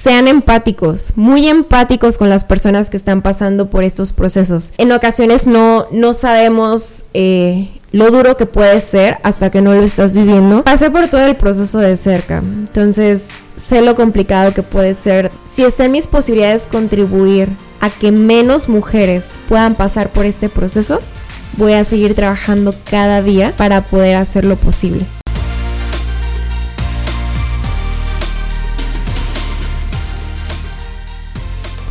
sean empáticos, muy empáticos con las personas que están pasando por estos procesos. En ocasiones no, no sabemos eh, lo duro que puede ser hasta que no lo estás viviendo. Pasé por todo el proceso de cerca, entonces sé lo complicado que puede ser. Si está en mis posibilidades contribuir a que menos mujeres puedan pasar por este proceso, voy a seguir trabajando cada día para poder hacerlo posible.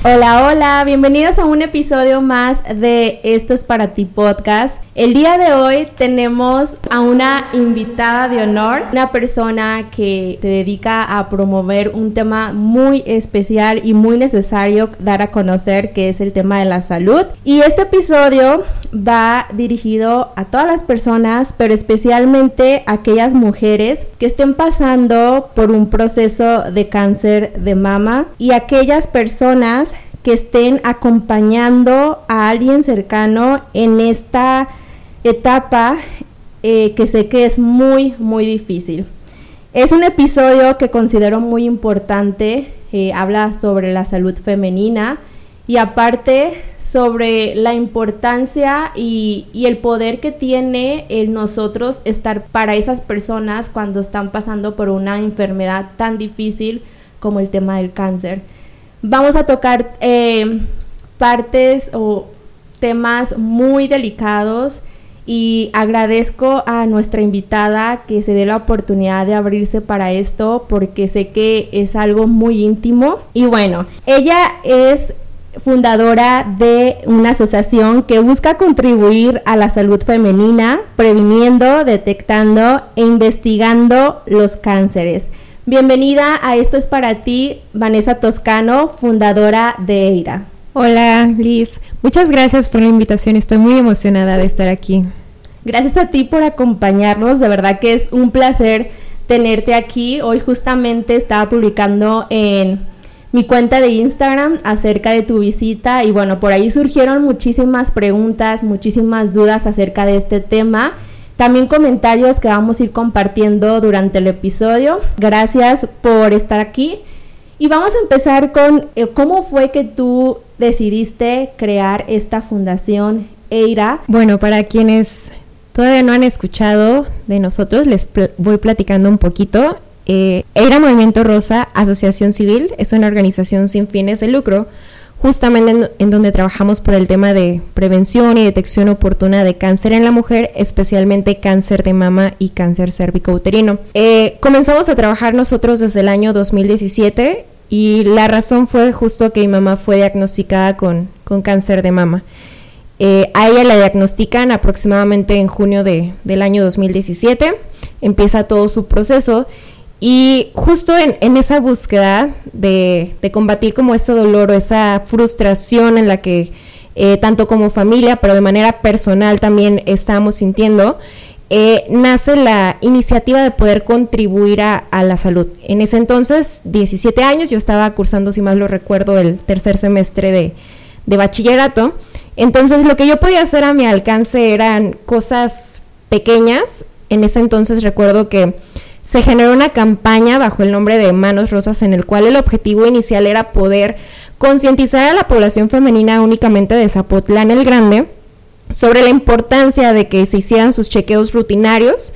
Hola, hola, bienvenidos a un episodio más de Esto es para ti podcast. El día de hoy tenemos a una invitada de honor, una persona que se dedica a promover un tema muy especial y muy necesario dar a conocer, que es el tema de la salud. Y este episodio va dirigido a todas las personas, pero especialmente a aquellas mujeres que estén pasando por un proceso de cáncer de mama y aquellas personas que estén acompañando a alguien cercano en esta etapa eh, que sé que es muy, muy difícil. Es un episodio que considero muy importante, eh, habla sobre la salud femenina y aparte sobre la importancia y, y, el poder que tiene el nosotros estar para esas personas cuando están pasando por una enfermedad tan difícil como el tema del cáncer. Vamos a tocar eh, partes o temas muy delicados y agradezco a nuestra invitada que se dé la oportunidad de abrirse para esto porque sé que es algo muy íntimo. Y bueno, ella es fundadora de una asociación que busca contribuir a la salud femenina, previniendo, detectando e investigando los cánceres. Bienvenida a Esto es para ti, Vanessa Toscano, fundadora de EIRA. Hola Liz, muchas gracias por la invitación, estoy muy emocionada de estar aquí. Gracias a ti por acompañarnos, de verdad que es un placer tenerte aquí. Hoy justamente estaba publicando en mi cuenta de Instagram acerca de tu visita y bueno, por ahí surgieron muchísimas preguntas, muchísimas dudas acerca de este tema. También comentarios que vamos a ir compartiendo durante el episodio. Gracias por estar aquí. Y vamos a empezar con eh, cómo fue que tú decidiste crear esta fundación EIRA. Bueno, para quienes todavía no han escuchado de nosotros, les voy platicando un poquito. Eh, EIRA Movimiento Rosa, Asociación Civil, es una organización sin fines de lucro, justamente en, donde trabajamos por el tema de prevención y detección oportuna de cáncer en la mujer, especialmente cáncer de mama y cáncer cérvico-uterino. Eh, comenzamos a trabajar nosotros desde el año 2017 y la razón fue justo que mi mamá fue diagnosticada con, con cáncer de mama. Eh, a ella la diagnostican aproximadamente en junio de, del año 2017, empieza todo su proceso y justo en, esa búsqueda de, combatir como ese dolor o esa frustración en la que eh, tanto como familia, pero de manera personal también estábamos sintiendo, eh, nace la iniciativa de poder contribuir a, la salud. En ese entonces, 17 años, yo estaba cursando, si mal lo recuerdo, el tercer semestre de, de bachillerato. Entonces lo que yo podía hacer a mi alcance eran cosas pequeñas. En ese entonces recuerdo que se generó una campaña bajo el nombre de Manos Rosas en el cual el objetivo inicial era poder concientizar a la población femenina únicamente de Zapotlán el Grande sobre la importancia de que se hicieran sus chequeos rutinarios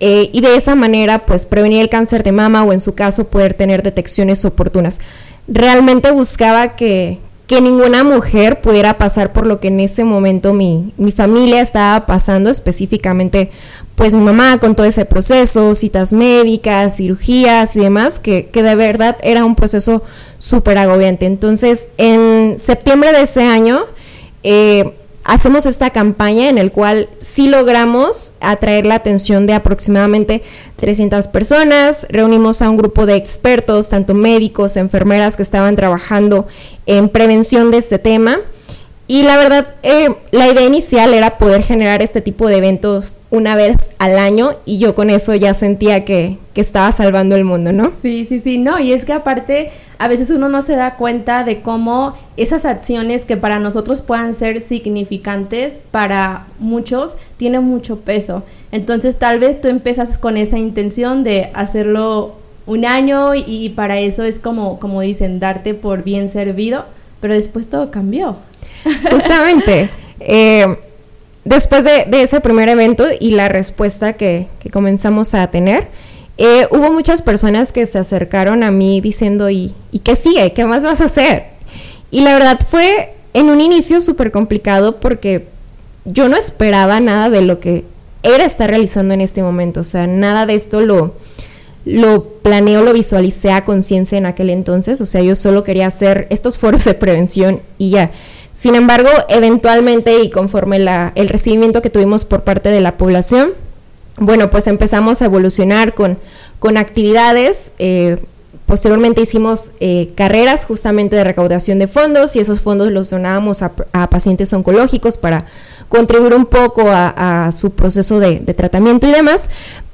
eh, y de esa manera pues prevenir el cáncer de mama o en su caso poder tener detecciones oportunas. Realmente buscaba que, que ninguna mujer pudiera pasar por lo que en ese momento mi, mi, familia estaba pasando, específicamente pues mi mamá con todo ese proceso, citas médicas, cirugías y demás, que, que de verdad era un proceso súper agobiante. Entonces, en septiembre de ese año, eh, hacemos esta campaña en el cual sí logramos atraer la atención de aproximadamente 300 personas, reunimos a un grupo de expertos, tanto médicos, enfermeras que estaban trabajando en prevención de este tema y la verdad, eh, la idea inicial era poder generar este tipo de eventos una vez al año y yo con eso ya sentía que, que, estaba salvando el mundo, ¿no? Sí, sí, sí, no, y es que aparte a veces uno no se da cuenta de cómo esas acciones que para nosotros puedan ser significantes, para muchos tienen mucho peso. Entonces tal vez tú empiezas con esa intención de hacerlo un año y, para eso es como, como dicen, darte por bien servido, pero después todo cambió. Justamente. Eh, después de, ese primer evento y la respuesta que, comenzamos a tener, eh, hubo muchas personas que se acercaron a mí diciendo, ¿y, ¿y qué sigue? ¿Qué más vas a hacer? Y la verdad fue en un inicio súper complicado porque yo no esperaba nada de lo que era estar realizando en este momento. O sea, nada de esto lo, lo planeo, lo visualicé a conciencia en aquel entonces. O sea, yo solo quería hacer estos foros de prevención y ya. Sin embargo, eventualmente y conforme el recibimiento que tuvimos por parte de la población, bueno, pues empezamos a evolucionar con, con actividades. Eh, posteriormente hicimos eh, carreras justamente de recaudación de fondos y esos fondos los donábamos a, pacientes oncológicos para contribuir un poco a, su proceso de, tratamiento y demás.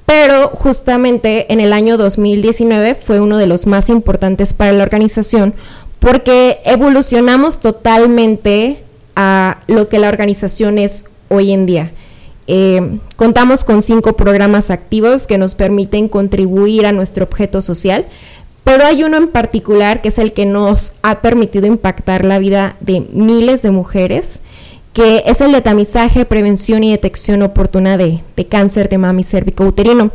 Pero justamente en el año 2019 fue uno de los más importantes para la organización porque evolucionamos totalmente a lo que la organización es hoy en día. Eh, contamos con cinco programas activos que nos permiten contribuir a nuestro objeto social, pero hay uno en particular que es el que nos ha permitido impactar la vida de miles de mujeres, que es el de tamizaje, prevención y detección oportuna de, cáncer de mami cérvico-uterino.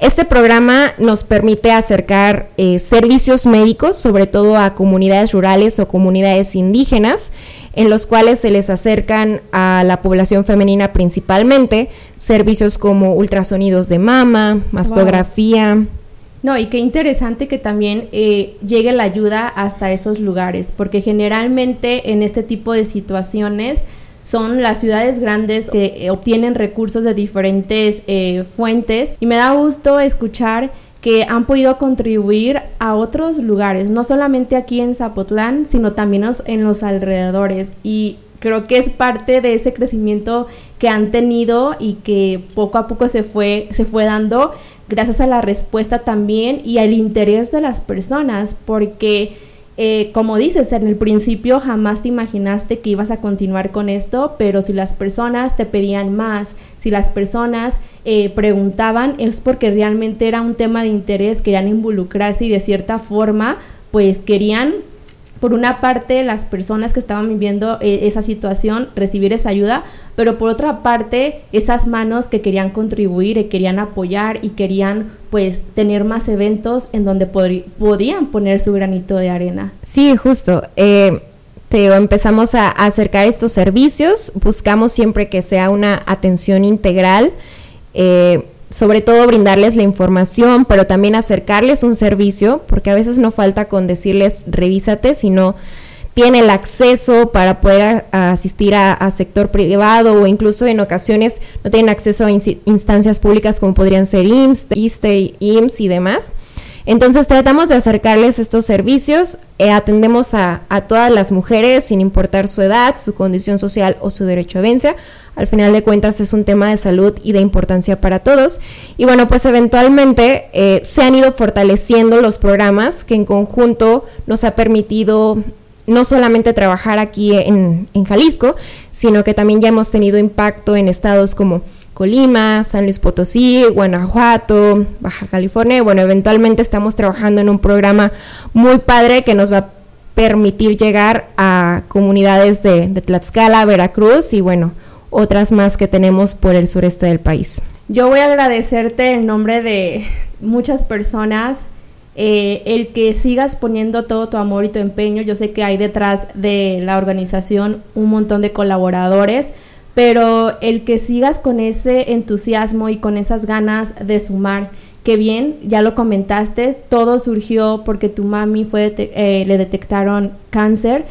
Este programa nos permite acercar eh, servicios médicos, sobre todo a comunidades rurales o comunidades indígenas, en los cuales se les acercan a la población femenina principalmente servicios como ultrasonidos de mama, mastografía. No, y qué interesante que también eh, llegue la ayuda hasta esos lugares, porque generalmente en este tipo de situaciones son las ciudades grandes que eh, obtienen recursos de diferentes eh, fuentes y me da gusto escuchar que han podido contribuir a otros lugares, no solamente aquí en Zapotlán, sino también en los alrededores. Y creo que es parte de ese crecimiento que han tenido y que poco a poco se fue, se fue dando gracias a la respuesta también y al interés de las personas, porque eh, como dices, en el principio jamás te imaginaste que ibas a continuar con esto, pero si las personas te pedían más, si las personas eh, preguntaban, es porque realmente era un tema de interés, querían involucrarse y de cierta forma, pues querían por una parte las personas que estaban viviendo eh, esa situación recibir esa ayuda, pero por otra parte esas manos que querían contribuir y querían apoyar y querían pues tener más eventos en donde podían poner su granito de arena. Sí, justo. Eh, empezamos a acercar estos servicios, buscamos siempre que sea una atención integral. Eh, sobre todo brindarles la información, pero también acercarles un servicio, porque a veces no falta con decirles revísate, sino tiene el acceso para poder asistir a, sector privado o incluso en ocasiones no tienen acceso a instancias públicas como podrían ser IMSS, ISTE, IMSS y demás. Entonces tratamos de acercarles estos servicios, eh, atendemos a, todas las mujeres sin importar su edad, su condición social o su derecho a vencia. Al final de cuentas es un tema de salud y de importancia para todos. Y bueno, pues eventualmente eh, se han ido fortaleciendo los programas que en conjunto nos ha permitido no solamente trabajar aquí en Jalisco, sino que también ya hemos tenido impacto en estados como Colima, San Luis Potosí, Guanajuato, Baja California. Bueno, eventualmente estamos trabajando en un programa muy padre que nos va a permitir llegar a comunidades de, Tlaxcala, Veracruz y bueno, otras más que tenemos por el sureste del país. Yo voy a agradecerte en nombre de muchas personas eh, el que sigas poniendo todo tu amor y tu empeño. Yo sé que hay detrás de la organización un montón de colaboradores pero el que sigas con ese entusiasmo y con esas ganas de sumar, que bien, ya lo comentaste, todo surgió porque tu mami fue eh, le detectaron cáncer,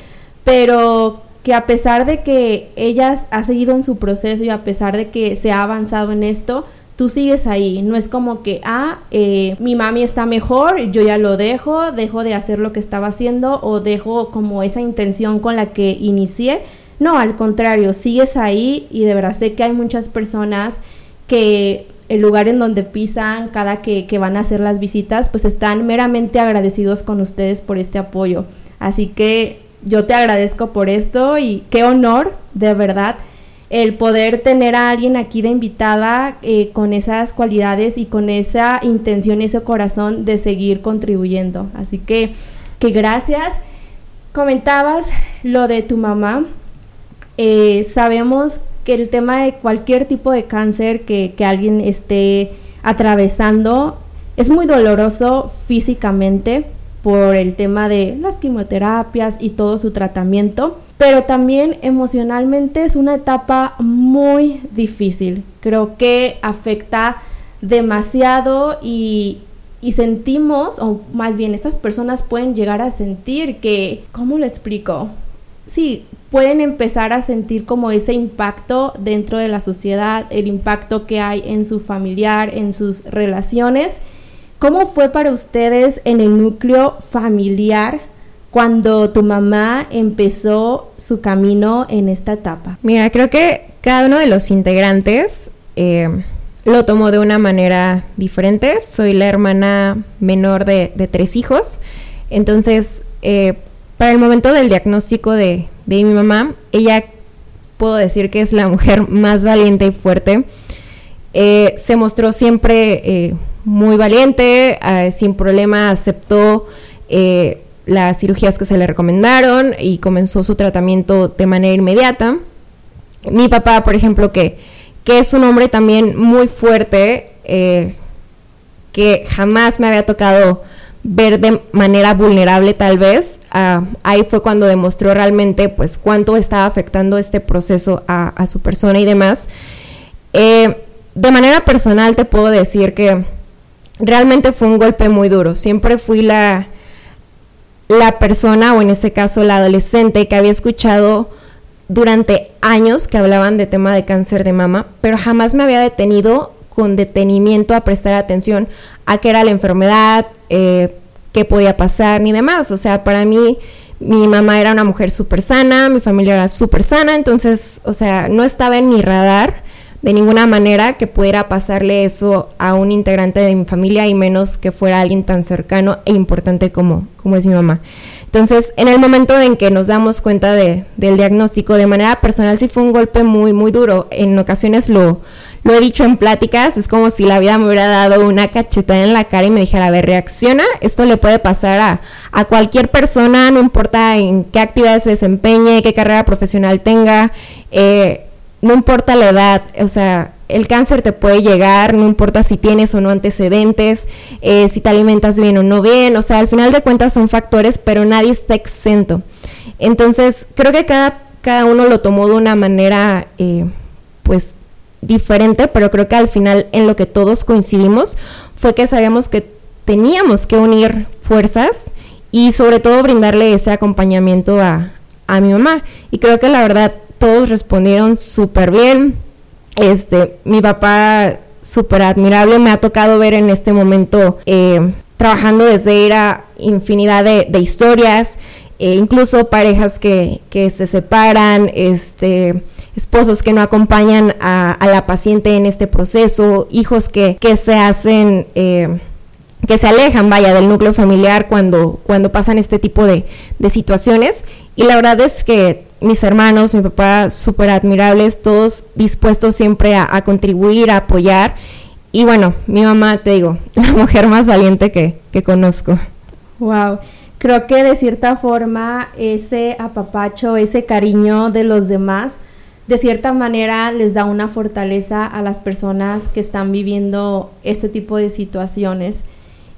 pero que a pesar de que ella ha seguido en su proceso y a pesar de que se ha avanzado en esto, tú sigues ahí. No es como que, ah, eh, mi mami está mejor, yo ya lo dejo, dejo de hacer lo que estaba haciendo o dejo como esa intención con la que inicié no, al contrario, sigues ahí y de verdad sé que hay muchas personas que el lugar en donde pisan cada que, van a hacer las visitas, pues están meramente agradecidos con ustedes por este apoyo. Así que yo te agradezco por esto y qué honor, de verdad. el poder tener a alguien aquí de invitada eh, con esas cualidades y con esa intención y ese corazón de seguir contribuyendo. Así que, que gracias. Comentabas lo de tu mamá. Eh, sabemos que el tema de cualquier tipo de cáncer que, que alguien esté atravesando es muy doloroso físicamente por el tema de las quimioterapias y todo su tratamiento, pero también emocionalmente es una etapa muy difícil. Creo que afecta demasiado y, y sentimos, o más bien estas personas pueden llegar a sentir que, ¿cómo lo explico? Sí, pueden empezar a sentir como ese impacto dentro de la sociedad, el impacto que hay en su familiar, en sus relaciones ¿Cómo fue para ustedes en el núcleo familiar cuando tu mamá empezó su camino en esta etapa? Mira, creo que cada uno de los integrantes eh, lo tomó de una manera diferente. Soy la hermana menor de, tres hijos. Entonces, eh, para el momento del diagnóstico de, mi mamá, ella puedo decir que es la mujer más valiente y fuerte. Eh, se mostró siempre muy valiente, eh, sin problema aceptó eh, las cirugías que se le recomendaron y comenzó su tratamiento de manera inmediata. Mi papá, por ejemplo, que, que es un hombre también muy fuerte, eh, que jamás me había tocado ver de manera vulnerable tal vez, ah, ahí fue cuando demostró realmente pues cuánto estaba afectando este proceso a, su persona y demás. de manera personal te puedo decir que realmente fue un golpe muy duro. Siempre fui la, la persona, o en este caso la adolescente, que había escuchado durante años que hablaban de tema de cáncer de mama, pero jamás me había detenido con detenimiento a prestar atención a qué era la enfermedad, eh, qué podía pasar, ni demás. O sea, para mí mi mamá era una mujer súper sana, mi familia era súper sana, entonces, o sea, no estaba en mi radar de ninguna manera que pudiera pasarle eso a un integrante de mi familia y menos que fuera alguien tan cercano e importante como, como es mi mamá. Entonces, en el momento en que nos damos cuenta de, del diagnóstico, de manera personal sí fue un golpe muy, muy duro. En ocasiones lo, lo he dicho en pláticas, es como si la vida me hubiera dado una cachetada en la cara y me dijera, a ver, reacciona, esto le puede pasar a, a cualquier persona, no importa en qué actividad se desempeñe, qué carrera profesional tenga. Eh, no importa la edad, o sea, el cáncer te puede llegar, no importa si tienes o no antecedentes, eh, si te alimentas bien o no bien, o sea, al final de cuentas son factores, pero nadie está exento. Entonces, creo que cada, cada uno lo tomó de una manera, eh, pues, diferente, pero creo que al final en lo que todos coincidimos fue que sabíamos que teníamos que unir fuerzas y sobre todo brindarle ese acompañamiento a, a mi mamá. Y creo que la verdad todos respondieron súper bien. Este, mi papá súper admirable, me ha tocado ver en este momento eh, trabajando desde era infinidad de, historias, eh, incluso parejas que, se separan, este, esposos que no acompañan a, la paciente en este proceso, hijos que, se hacen... Eh, que se alejan, vaya, del núcleo familiar cuando, cuando pasan este tipo de situaciones. Y la verdad es que mis hermanos, mi papá, súper admirables, todos dispuestos siempre a, contribuir, a apoyar. Y bueno, mi mamá, te digo, la mujer más valiente que, que conozco. Wow. Creo que de cierta forma ese apapacho, ese cariño de los demás, de cierta manera les da una fortaleza a las personas que están viviendo este tipo de situaciones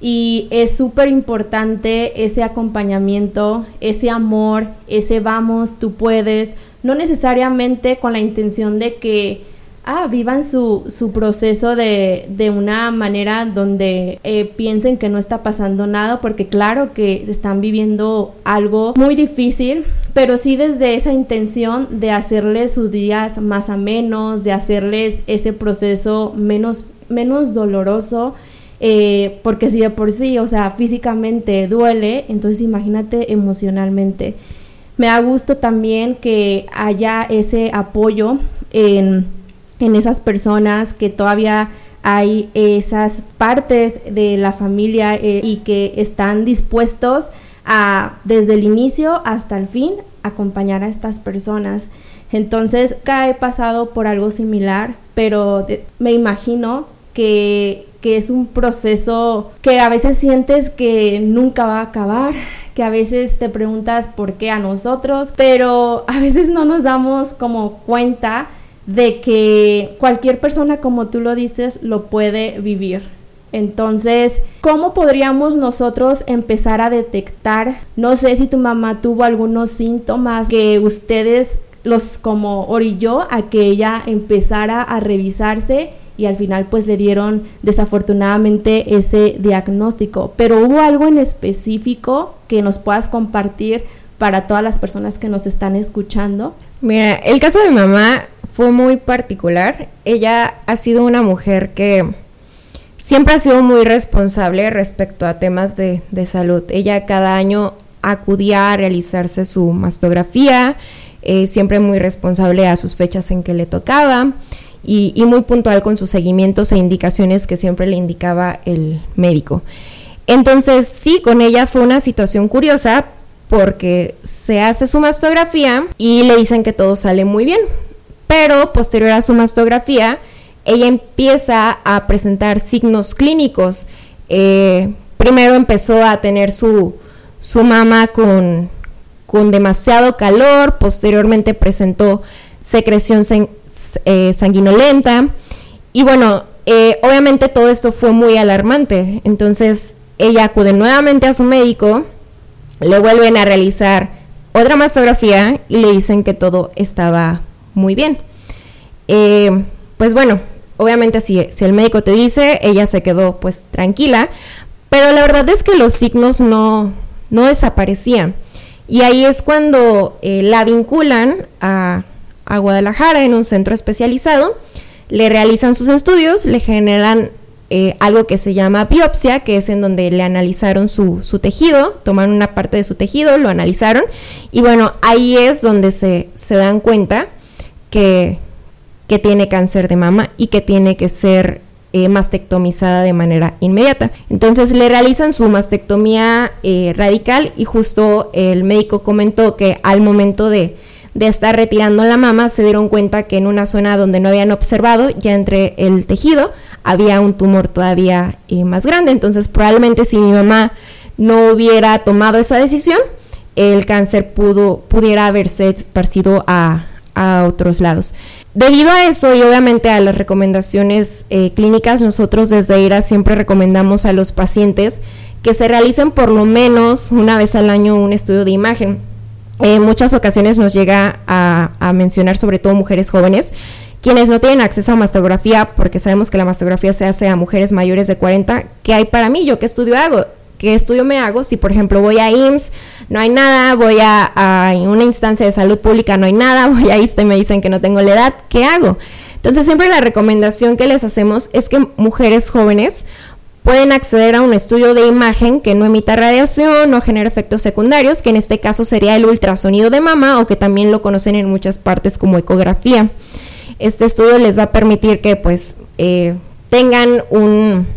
y es súper importante ese acompañamiento, ese amor, ese vamos, tú puedes, no necesariamente con la intención de que ah, vivan su, su proceso de, de, una manera donde eh, piensen que no está pasando nada, porque claro que están viviendo algo muy difícil, pero sí desde esa intención de hacerles sus días más amenos, de hacerles ese proceso menos, menos doloroso eh, porque si de por sí, o sea, físicamente duele, entonces imagínate emocionalmente. Me da gusto también que haya ese apoyo en, esas personas que todavía hay esas partes de la familia eh, y que están dispuestos a, desde el inicio hasta el fin, acompañar a estas personas. Entonces, cada he pasado por algo similar, pero me imagino que, que es un proceso que a veces sientes que nunca va a acabar, que a veces te preguntas por qué a nosotros, pero a veces no nos damos como cuenta de que cualquier persona, como tú lo dices, lo puede vivir. Entonces, ¿cómo podríamos nosotros empezar a detectar? No sé si tu mamá tuvo algunos síntomas que ustedes los como orilló a que ella empezara a revisarse y al final pues le dieron desafortunadamente ese diagnóstico. Pero hubo algo en específico que nos puedas compartir para todas las personas que nos están escuchando. Mira, el caso de mi mamá fue muy particular. Ella ha sido una mujer que siempre ha sido muy responsable respecto a temas de, de salud. Ella cada año acudía a realizarse su mastografía, eh, siempre muy responsable a sus fechas en que le tocaba y, muy puntual con sus seguimientos e indicaciones que siempre le indicaba el médico. Entonces, sí, con ella fue una situación curiosa porque se hace su mastografía y le dicen que todo sale muy bien, pero posterior a su mastografía, ella empieza a presentar signos clínicos. Eh, primero empezó a tener su, su mama con, con demasiado calor, posteriormente presentó secreción eh, sanguinolenta. Y bueno, eh, obviamente todo esto fue muy alarmante. Entonces ella acude nuevamente a su médico, le vuelven a realizar otra mastografía y le dicen que todo estaba muy bien. Eh, pues bueno, obviamente si, si el médico te dice, ella se quedó pues tranquila, pero la verdad es que los signos no, no desaparecían. Y ahí es cuando la vinculan a a Guadalajara en un centro especializado, le realizan sus estudios, le generan eh, algo que se llama biopsia, que es en donde le analizaron su, tejido, tomaron una parte de su tejido, lo analizaron y bueno, ahí es donde se, dan cuenta que, que, tiene cáncer de mama y que tiene que ser eh, mastectomizada de manera inmediata. Entonces le realizan su mastectomía eh, radical y justo el médico comentó que al momento de de estar retirando la mama, se dieron cuenta que en una zona donde no habían observado, ya entre el tejido, había un tumor todavía eh, más grande. Entonces, probablemente si mi mamá no hubiera tomado esa decisión, el cáncer pudo, pudiera haberse esparcido a, otros lados. Debido a eso y obviamente a las recomendaciones eh, clínicas, nosotros desde IRA siempre recomendamos a los pacientes que se realicen por lo menos una vez al año un estudio de imagen en muchas ocasiones nos llega a, mencionar sobre todo mujeres jóvenes quienes no tienen acceso a mastografía, porque sabemos que la mastografía se hace a mujeres mayores de 40, ¿qué hay para mí? ¿Yo qué estudio hago? ¿Qué estudio me hago? Si, por ejemplo, voy a IMSS, no hay nada, voy a, una instancia de salud pública, no hay nada, voy a ISTE y me dicen que no tengo la edad, ¿qué hago? Entonces, siempre la recomendación que les hacemos es que mujeres jóvenes pueden acceder a un estudio de imagen que no emita radiación, no genera efectos secundarios, que en este caso sería el ultrasonido de mama o que también lo conocen en muchas partes como ecografía. Este estudio les va a permitir que pues eh, tengan un,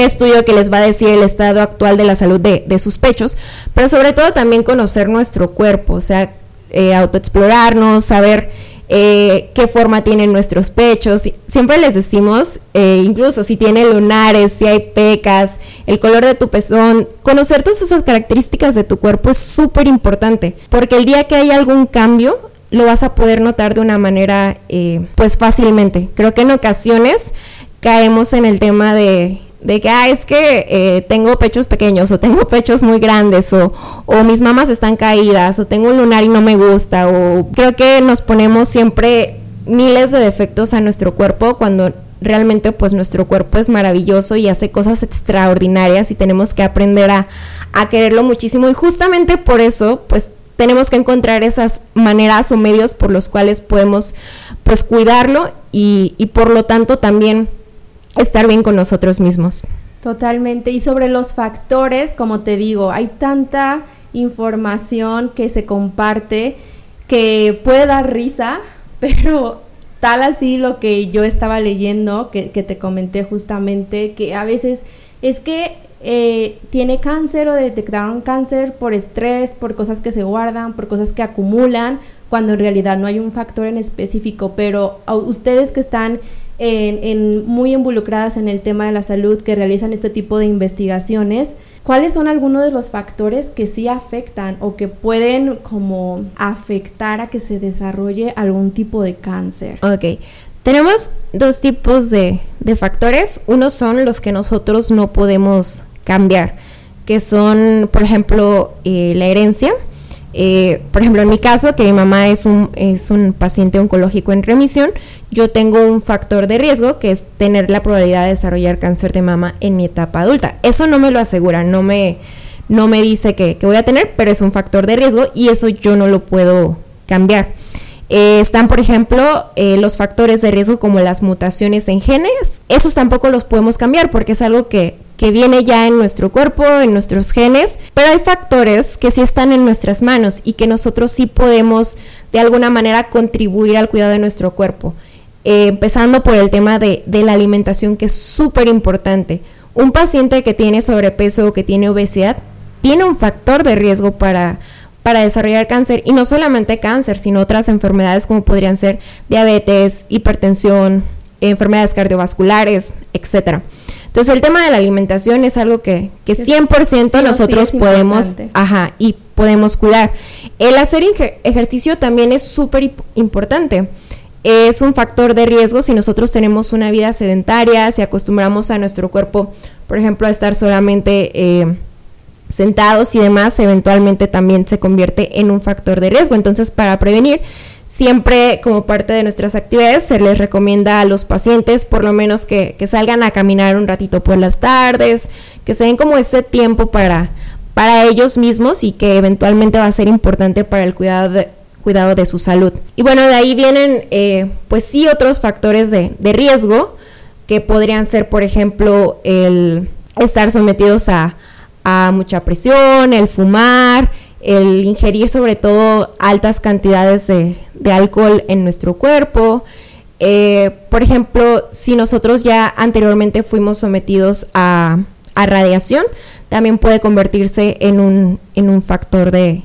estudio que les va a decir el estado actual de la salud de, sus pechos, pero sobre todo también conocer nuestro cuerpo, o sea, eh, autoexplorarnos, saber eh, qué forma tienen nuestros pechos. Siempre les decimos, eh, incluso si tiene lunares, si hay pecas, el color de tu pezón, conocer todas esas características de tu cuerpo es súper importante, porque el día que hay algún cambio, lo vas a poder notar de una manera eh, pues fácilmente. Creo que en ocasiones caemos en el tema de de que, ah, es que eh, tengo pechos pequeños o tengo pechos muy grandes o, o, mis mamas están caídas o tengo un lunar y no me gusta o creo que nos ponemos siempre miles de defectos a nuestro cuerpo cuando realmente pues nuestro cuerpo es maravilloso y hace cosas extraordinarias y tenemos que aprender a, a quererlo muchísimo. Y justamente por eso pues tenemos que encontrar esas maneras o medios por los cuales podemos pues cuidarlo y, y por lo tanto también estar bien con nosotros mismos. Totalmente. Y sobre los factores, como te digo, hay tanta información que se comparte que puede dar risa, pero tal así lo que yo estaba leyendo, que, te comenté justamente, que a veces es que eh, tiene cáncer o detectaron cáncer por estrés, por cosas que se guardan, por cosas que acumulan, cuando en realidad no hay un factor en específico. Pero ustedes que están en, muy involucradas en el tema de la salud, que realizan este tipo de investigaciones, ¿cuáles son algunos de los factores que sí afectan o que pueden como afectar a que se desarrolle algún tipo de cáncer? Ok. Tenemos dos tipos de, de factores. Uno son los que nosotros no podemos cambiar, que son, por ejemplo, eh, la herencia. Eh, por ejemplo, en mi caso, que mi mamá es un, es un paciente oncológico en remisión, yo tengo un factor de riesgo que es tener la probabilidad de desarrollar cáncer de mama en mi etapa adulta. Eso no me lo asegura, no me, no me dice que, voy a tener, pero es un factor de riesgo y eso yo no lo puedo cambiar. Eh, están, por ejemplo, los factores de riesgo como las mutaciones en genes. Esos tampoco los podemos cambiar porque es algo que que viene ya en nuestro cuerpo, en nuestros genes, pero hay factores que sí están en nuestras manos y que nosotros sí podemos de alguna manera contribuir al cuidado de nuestro cuerpo. Eh, empezando por el tema de, la alimentación, que es súper importante. Un paciente que tiene sobrepeso o que tiene obesidad tiene un factor de riesgo para, para desarrollar cáncer y no solamente cáncer, sino otras enfermedades como podrían ser diabetes, hipertensión, enfermedades cardiovasculares, etcétera. Entonces el tema de la alimentación es algo que, que 100% nosotros podemos, ajá, y podemos cuidar. El hacer ejercicio también es súper importante. Es un factor de riesgo si nosotros tenemos una vida sedentaria, si acostumbramos a nuestro cuerpo, por ejemplo, a estar solamente eh, sentados y demás, eventualmente también se convierte en un factor de riesgo. Entonces, para prevenir, Siempre como parte de nuestras actividades se les recomienda a los pacientes por lo menos que, salgan a caminar un ratito por las tardes, que se den como ese tiempo para, para ellos mismos y que eventualmente va a ser importante para el cuidado de, cuidado de su salud. Y bueno, de ahí vienen eh, pues sí otros factores de, de riesgo que podrían ser por ejemplo el estar sometidos a, a mucha presión, el fumar, el ingerir sobre todo altas cantidades de, alcohol en nuestro cuerpo. Eh, por ejemplo, si nosotros ya anteriormente fuimos sometidos a, radiación, también puede convertirse en un, en un factor de,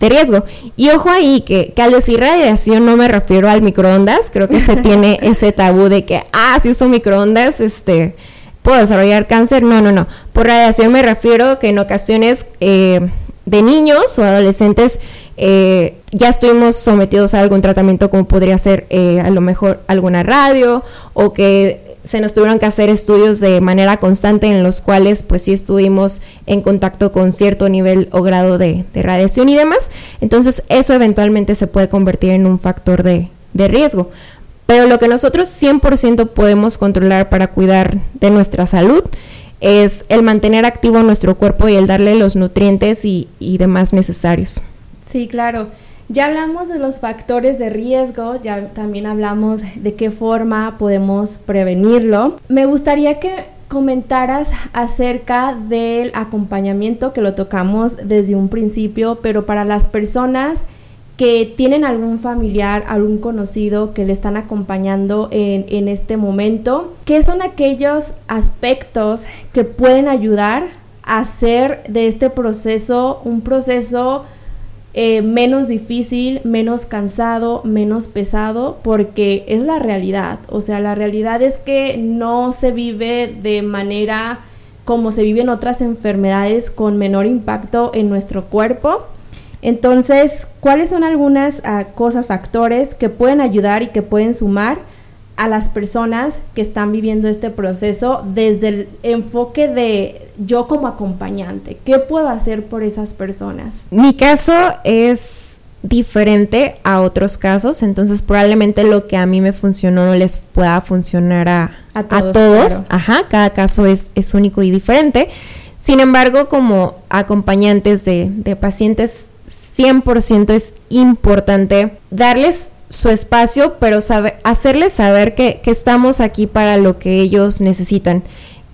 riesgo. Y ojo ahí, que, que, al decir radiación no me refiero al microondas, creo que se tiene ese tabú de que, ah, si uso microondas, este, puedo desarrollar cáncer. No, no, no. Por radiación me refiero que en ocasiones eh, de niños o adolescentes eh, ya estuvimos sometidos a algún tratamiento como podría ser eh, a lo mejor alguna radio o que se nos tuvieron que hacer estudios de manera constante en los cuales pues sí estuvimos en contacto con cierto nivel o grado de, radiación y demás. Entonces eso eventualmente se puede convertir en un factor de, de riesgo. Pero lo que nosotros 100% podemos controlar para cuidar de nuestra salud es el mantener activo nuestro cuerpo y el darle los nutrientes y, demás necesarios. Sí, claro. Ya hablamos de los factores de riesgo, ya también hablamos de qué forma podemos prevenirlo. Me gustaría que comentaras acerca del acompañamiento que lo tocamos desde un principio, pero para las personas que tienen algún familiar, algún conocido que le están acompañando en, este momento, ¿qué son aquellos aspectos que pueden ayudar a hacer de este proceso un proceso eh, menos difícil, menos cansado, menos pesado, porque es la realidad. O sea, la realidad es que no se vive de manera como se viven otras enfermedades con menor impacto en nuestro cuerpo. Entonces, ¿cuáles son algunas ah, cosas, factores que pueden ayudar y que pueden sumar a las personas que están viviendo este proceso desde el enfoque de yo como acompañante? ¿Qué puedo hacer por esas personas? Mi caso es diferente a otros casos, entonces probablemente lo que a mí me funcionó no les pueda funcionar a, todos. Ajá, cada caso es, es único y diferente. Sin embargo, como acompañantes de, de pacientes 100% es importante darles su espacio, pero hacerles saber que, estamos aquí para lo que ellos necesitan.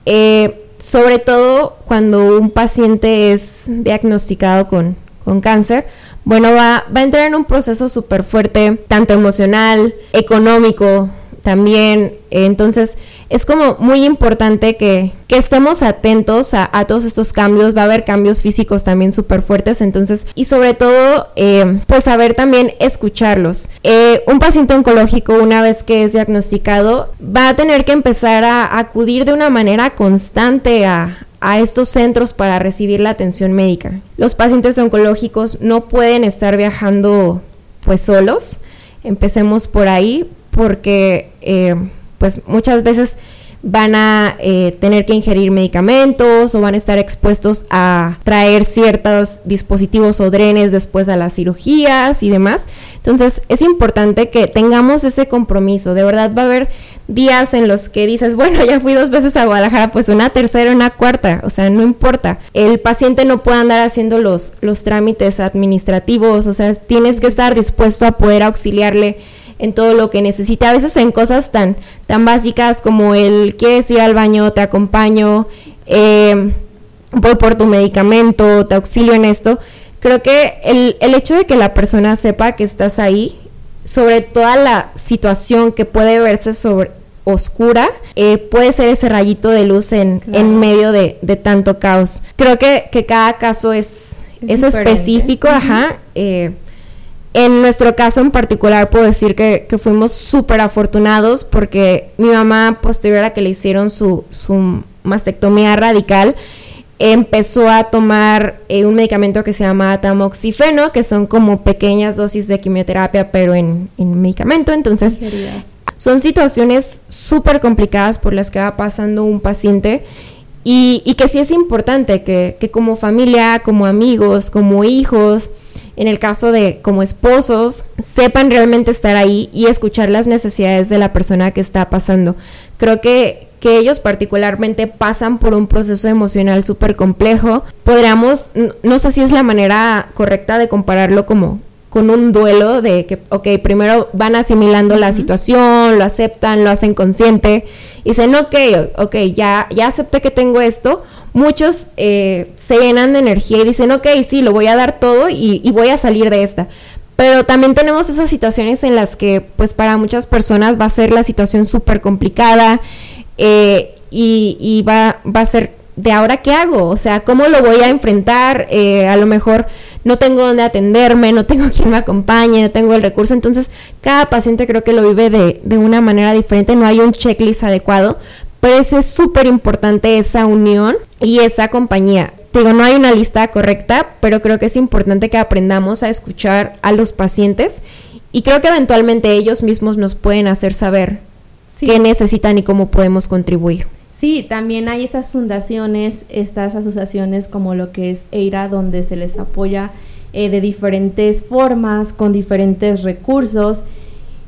Eh, sobre todo cuando un paciente es diagnosticado con, cáncer, bueno, va, va, a entrar en un proceso súper fuerte, tanto emocional, económico, también. Entonces, es como muy importante que, estemos atentos a, todos estos cambios. Va a haber cambios físicos también súper fuertes. Entonces, y sobre todo, eh, pues saber también escucharlos. Eh, un paciente oncológico, una vez que es diagnosticado, va a tener que empezar a acudir de una manera constante a, a estos centros para recibir la atención médica. Los pacientes oncológicos no pueden estar viajando pues solos. Empecemos por ahí porque eh, pues muchas veces van a eh, tener que ingerir medicamentos o van a estar expuestos a traer ciertos dispositivos o drenes después de las cirugías y demás. Entonces es importante que tengamos ese compromiso. De verdad va a haber días en los que dices, bueno, ya fui dos veces a Guadalajara, pues una tercera, una cuarta, o sea, no importa. El paciente no puede andar haciendo los, los trámites administrativos, o sea, tienes que estar dispuesto a poder auxiliarle en todo lo que necesite. A veces en cosas tan, tan básicas como el quieres ir al baño, te acompaño, eh, voy por tu medicamento, te auxilio en esto. Creo que el, el hecho de que la persona sepa que estás ahí, sobre toda la situación que puede verse sobre oscura, eh, puede ser ese rayito de luz en, en medio de, de, tanto caos. Creo que, que cada caso es, es, específico, ajá. Eh, en nuestro caso en particular puedo decir que, fuimos súper afortunados porque mi mamá, posterior a que le hicieron su, su mastectomía radical, empezó a tomar eh, un medicamento que se llama tamoxifeno, que son como pequeñas dosis de quimioterapia, pero en, en medicamento. Entonces, son situaciones súper complicadas por las que va pasando un paciente y, y que sí es importante que, que como familia, como amigos, como hijos, en el caso de como esposos, sepan realmente estar ahí y escuchar las necesidades de la persona que está pasando. Creo que, que ellos particularmente pasan por un proceso emocional súper complejo. Podríamos, no sé si es la manera correcta de compararlo como con un duelo de que, ok, primero van asimilando la situación, lo aceptan, lo hacen consciente, y dicen, ok, ok, ya, ya acepté que tengo esto, muchos eh, se llenan de energía y dicen, ok, sí, lo voy a dar todo y, voy a salir de esta. Pero también tenemos esas situaciones en las que, pues para muchas personas va a ser la situación súper complicada eh, y, va, va a ser de ahora qué hago, o sea, cómo lo voy a enfrentar, eh, a lo mejor no tengo dónde atenderme, no tengo quien me acompañe, no tengo el recurso, entonces cada paciente creo que lo vive de, de una manera diferente, no hay un checklist adecuado, pero eso es súper importante, esa unión y esa compañía. Digo, no hay una lista correcta, pero creo que es importante que aprendamos a escuchar a los pacientes y creo que eventualmente ellos mismos nos pueden hacer saber qué necesitan y cómo podemos contribuir. Sí, también hay estas fundaciones, estas asociaciones como lo que es EIRA, donde se les apoya eh, de diferentes formas, con diferentes recursos.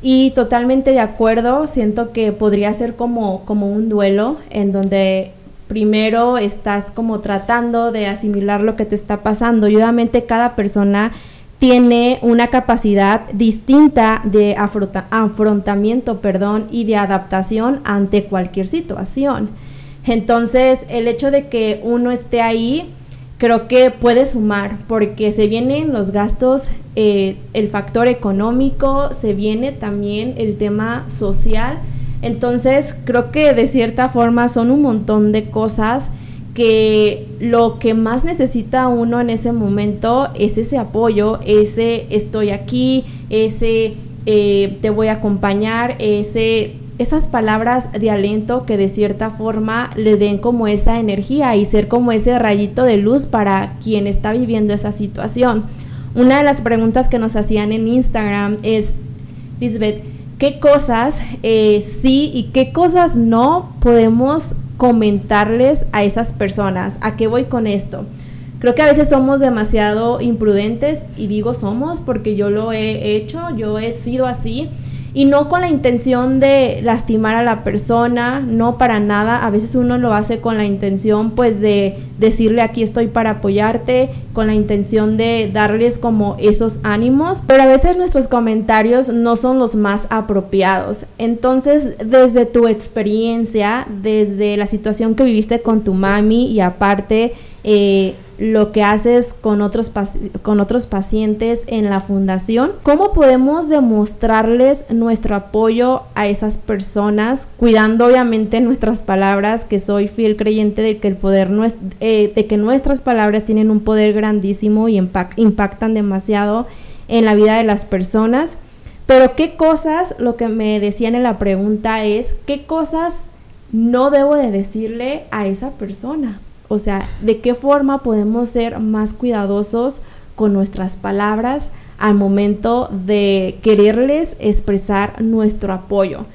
Y totalmente de acuerdo, siento que podría ser como, como un duelo en donde primero estás como tratando de asimilar lo que te está pasando. Y obviamente cada persona tiene una capacidad distinta de afrontamiento, perdón, y de adaptación ante cualquier situación. Entonces, el hecho de que uno esté ahí creo que puede sumar porque se vienen los gastos, eh, el factor económico, se viene también el tema social. Entonces creo que de cierta forma son un montón de cosas que lo que más necesita uno en ese momento es ese apoyo, ese estoy aquí, ese eh, te voy a acompañar, ese esas palabras de aliento que de cierta forma le den como esa energía y ser como ese rayito de luz para quien está viviendo esa situación. Una de las preguntas que nos hacían en Instagram es, Lisbeth, ¿qué cosas eh, sí y qué cosas no podemos comentarles a esas personas? ¿A qué voy con esto? Creo que a veces somos demasiado imprudentes y digo somos porque yo lo he hecho, yo he sido así y no con la intención de lastimar a la persona, no para nada, a veces uno lo hace con la intención pues de decirle aquí estoy para apoyarte, con la intención de darles como esos ánimos, pero a veces nuestros comentarios no son los más apropiados. Entonces, desde tu experiencia, desde la situación que viviste con tu mami y aparte eh, lo que haces con otros, con otros pacientes en la fundación, ¿cómo podemos demostrarles nuestro apoyo a esas personas, cuidando obviamente nuestras palabras, que soy fiel creyente de que el poder, eh, de que nuestras palabras tienen un poder grandísimo y impactan demasiado en la vida de las personas? Pero qué cosas, lo que me decían en la pregunta es, ¿qué cosas no debo de decirle a esa persona? O sea, ¿de qué forma podemos ser más cuidadosos con nuestras palabras al momento de quererles expresar nuestro apoyo?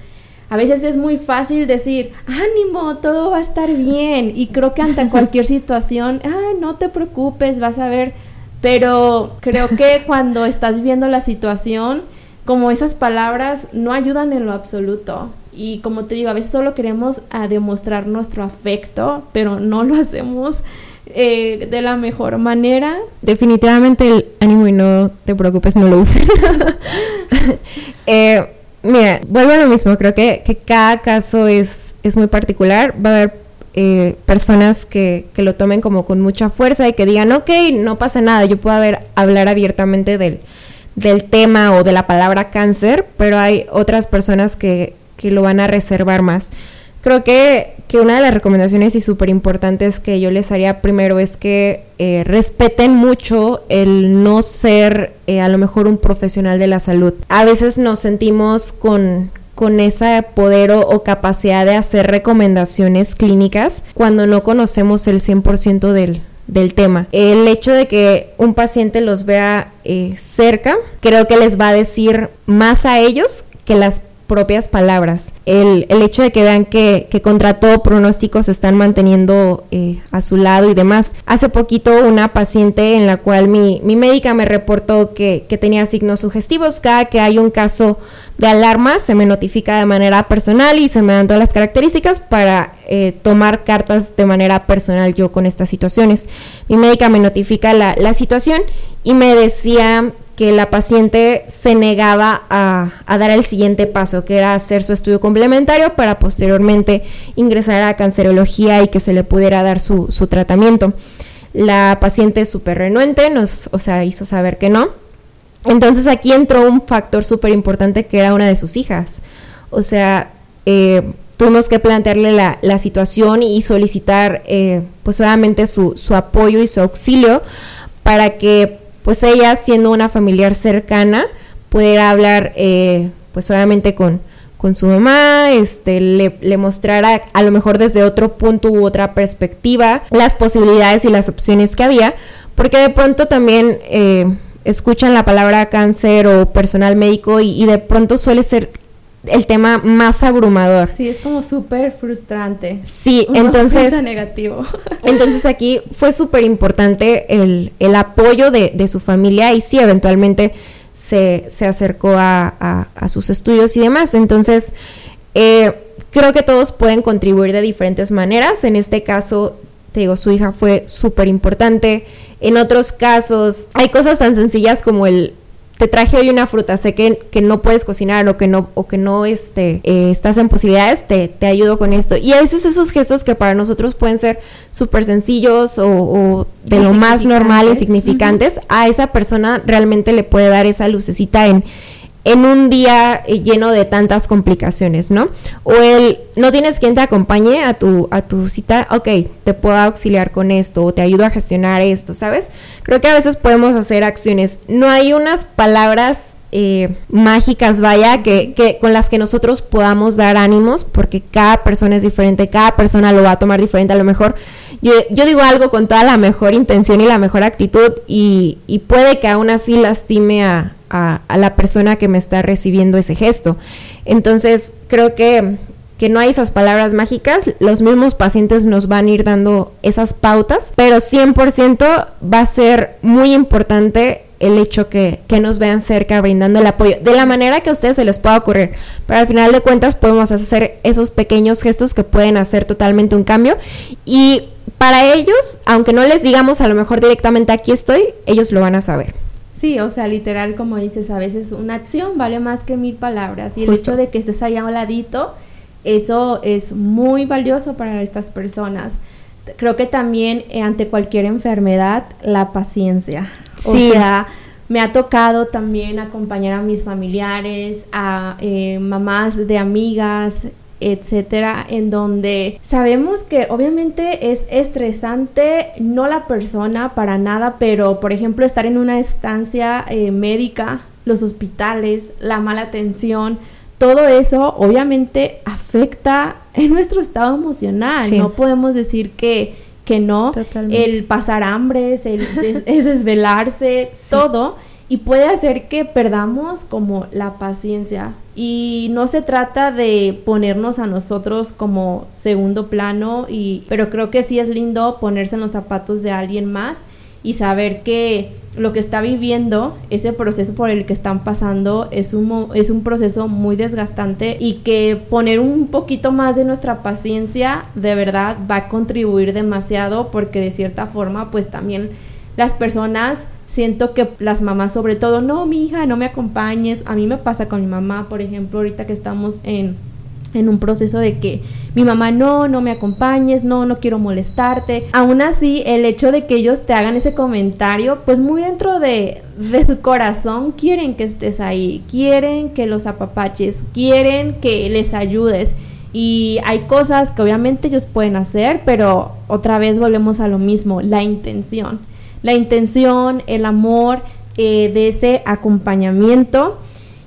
A veces es muy fácil decir, ánimo, todo va a estar bien. Y creo que ante cualquier situación, ay, no te preocupes, vas a ver. Pero creo que cuando estás viendo la situación, como esas palabras no ayudan en lo absoluto. Y como te digo, a veces solo queremos ah, demostrar nuestro afecto, pero no lo hacemos eh, de la mejor manera. Definitivamente el ánimo y no te preocupes, no lo usen. eh, mira, vuelvo a lo mismo, creo que, que cada caso es, es muy particular. Va a haber eh, personas que, que, lo tomen como con mucha fuerza y que digan, ok, no pasa nada, yo puedo haber, hablar abiertamente del, del tema o de la palabra cáncer, pero hay otras personas que, lo van a reservar más. Creo que, que una de las recomendaciones y súper importantes que yo les haría primero es que eh, respeten mucho el no ser eh, a lo mejor un profesional de la salud. A veces nos sentimos con, con ese poder o, capacidad de hacer recomendaciones clínicas cuando no conocemos el 100% del, del tema. El hecho de que un paciente los vea eh, cerca, creo que les va a decir más a ellos que las propias palabras. El, el hecho de que vean que, que, contra todo pronóstico se están manteniendo eh, a su lado y demás. Hace poquito una paciente en la cual mi, mi médica me reportó que, que, tenía signos sugestivos. Cada que hay un caso de alarma se me notifica de manera personal y se me dan todas las características para eh, tomar cartas de manera personal yo con estas situaciones. Mi médica me notifica la, la situación y me decía que la paciente se negaba a, dar el siguiente paso, que era hacer su estudio complementario para posteriormente ingresar a cancerología y que se le pudiera dar su, tratamiento. La paciente súper renuente nos, o sea, hizo saber que no. Entonces aquí entró un factor súper importante que era una de sus hijas. O sea, eh, tuvimos que plantearle la, situación y solicitar, eh, pues obviamente su, su apoyo y su auxilio para que pues ella siendo una familiar cercana pudiera hablar eh, pues obviamente con, con su mamá, este, le, le, mostrara a lo mejor desde otro punto u otra perspectiva las posibilidades y las opciones que había, porque de pronto también eh, escuchan la palabra cáncer o personal médico y, y de pronto suele ser el tema más abrumador. Sí, es como súper frustrante. Sí, entonces... negativo. entonces aquí fue súper importante el, el, apoyo de, de, su familia y sí, eventualmente se, se acercó a, a, sus estudios y demás. Entonces, eh, creo que todos pueden contribuir de diferentes maneras. En este caso, te digo, su hija fue súper importante. En otros casos, hay cosas tan sencillas como el te traje hoy una fruta, sé que, que no puedes cocinar o que no, o que no este, eh, estás en posibilidades, te, te, ayudo con esto. Y a veces esos gestos que para nosotros pueden ser súper sencillos o, de lo más normal y significantes, a esa persona realmente le puede dar esa lucecita en, en un día eh, lleno de tantas complicaciones, ¿no? O el no tienes quien te acompañe a tu a tu cita, ok, te puedo auxiliar con esto o te ayudo a gestionar esto, ¿sabes? Creo que a veces podemos hacer acciones. No hay unas palabras eh, mágicas, vaya, que, que, con las que nosotros podamos dar ánimos, porque cada persona es diferente, cada persona lo va a tomar diferente. A lo mejor yo, yo digo algo con toda la mejor intención y la mejor actitud, y, y puede que aún así lastime a, a, la persona que me está recibiendo ese gesto. Entonces, creo que, que no hay esas palabras mágicas, los mismos pacientes nos van a ir dando esas pautas, pero 100% va a ser muy importante el hecho que, que, nos vean cerca brindando el apoyo de la manera que a ustedes se les pueda ocurrir. Pero al final de cuentas podemos hacer esos pequeños gestos que pueden hacer totalmente un cambio y para ellos, aunque no les digamos a lo mejor directamente aquí estoy, ellos lo van a saber. Sí, o sea, literal, como dices, a veces una acción vale más que mil palabras. Y el hecho de que estés allá a un ladito, eso es muy valioso para estas personas. Creo que también eh, ante cualquier enfermedad, la paciencia. O sea, me ha tocado también acompañar a mis familiares, a eh, mamás de amigas, etcétera, en donde sabemos que obviamente es estresante, no la persona para nada, pero por ejemplo estar en una estancia eh, médica, los hospitales, la mala atención, todo eso obviamente afecta en nuestro estado emocional. No podemos decir que, que no. El pasar hambres, el, desvelarse, todo. Y puede hacer que perdamos como la paciencia. Y no se trata de ponernos a nosotros como segundo plano, y, pero creo que sí es lindo ponerse en los zapatos de alguien más y saber que lo que está viviendo, ese proceso por el que están pasando, es un, es un proceso muy desgastante y que poner un poquito más de nuestra paciencia de verdad va a contribuir demasiado porque de cierta forma pues también las personas siento que las mamás sobre todo, no, mi hija, no me acompañes, a mí me pasa con mi mamá, por ejemplo, ahorita que estamos en en un proceso de que mi mamá no, no me acompañes, no, no quiero molestarte. Aún así, el hecho de que ellos te hagan ese comentario, pues muy dentro de, de su corazón quieren que estés ahí, quieren que los apapaches, quieren que les ayudes. Y hay cosas que obviamente ellos pueden hacer, pero otra vez volvemos a lo mismo, la intención. La intención, el amor eh, de ese acompañamiento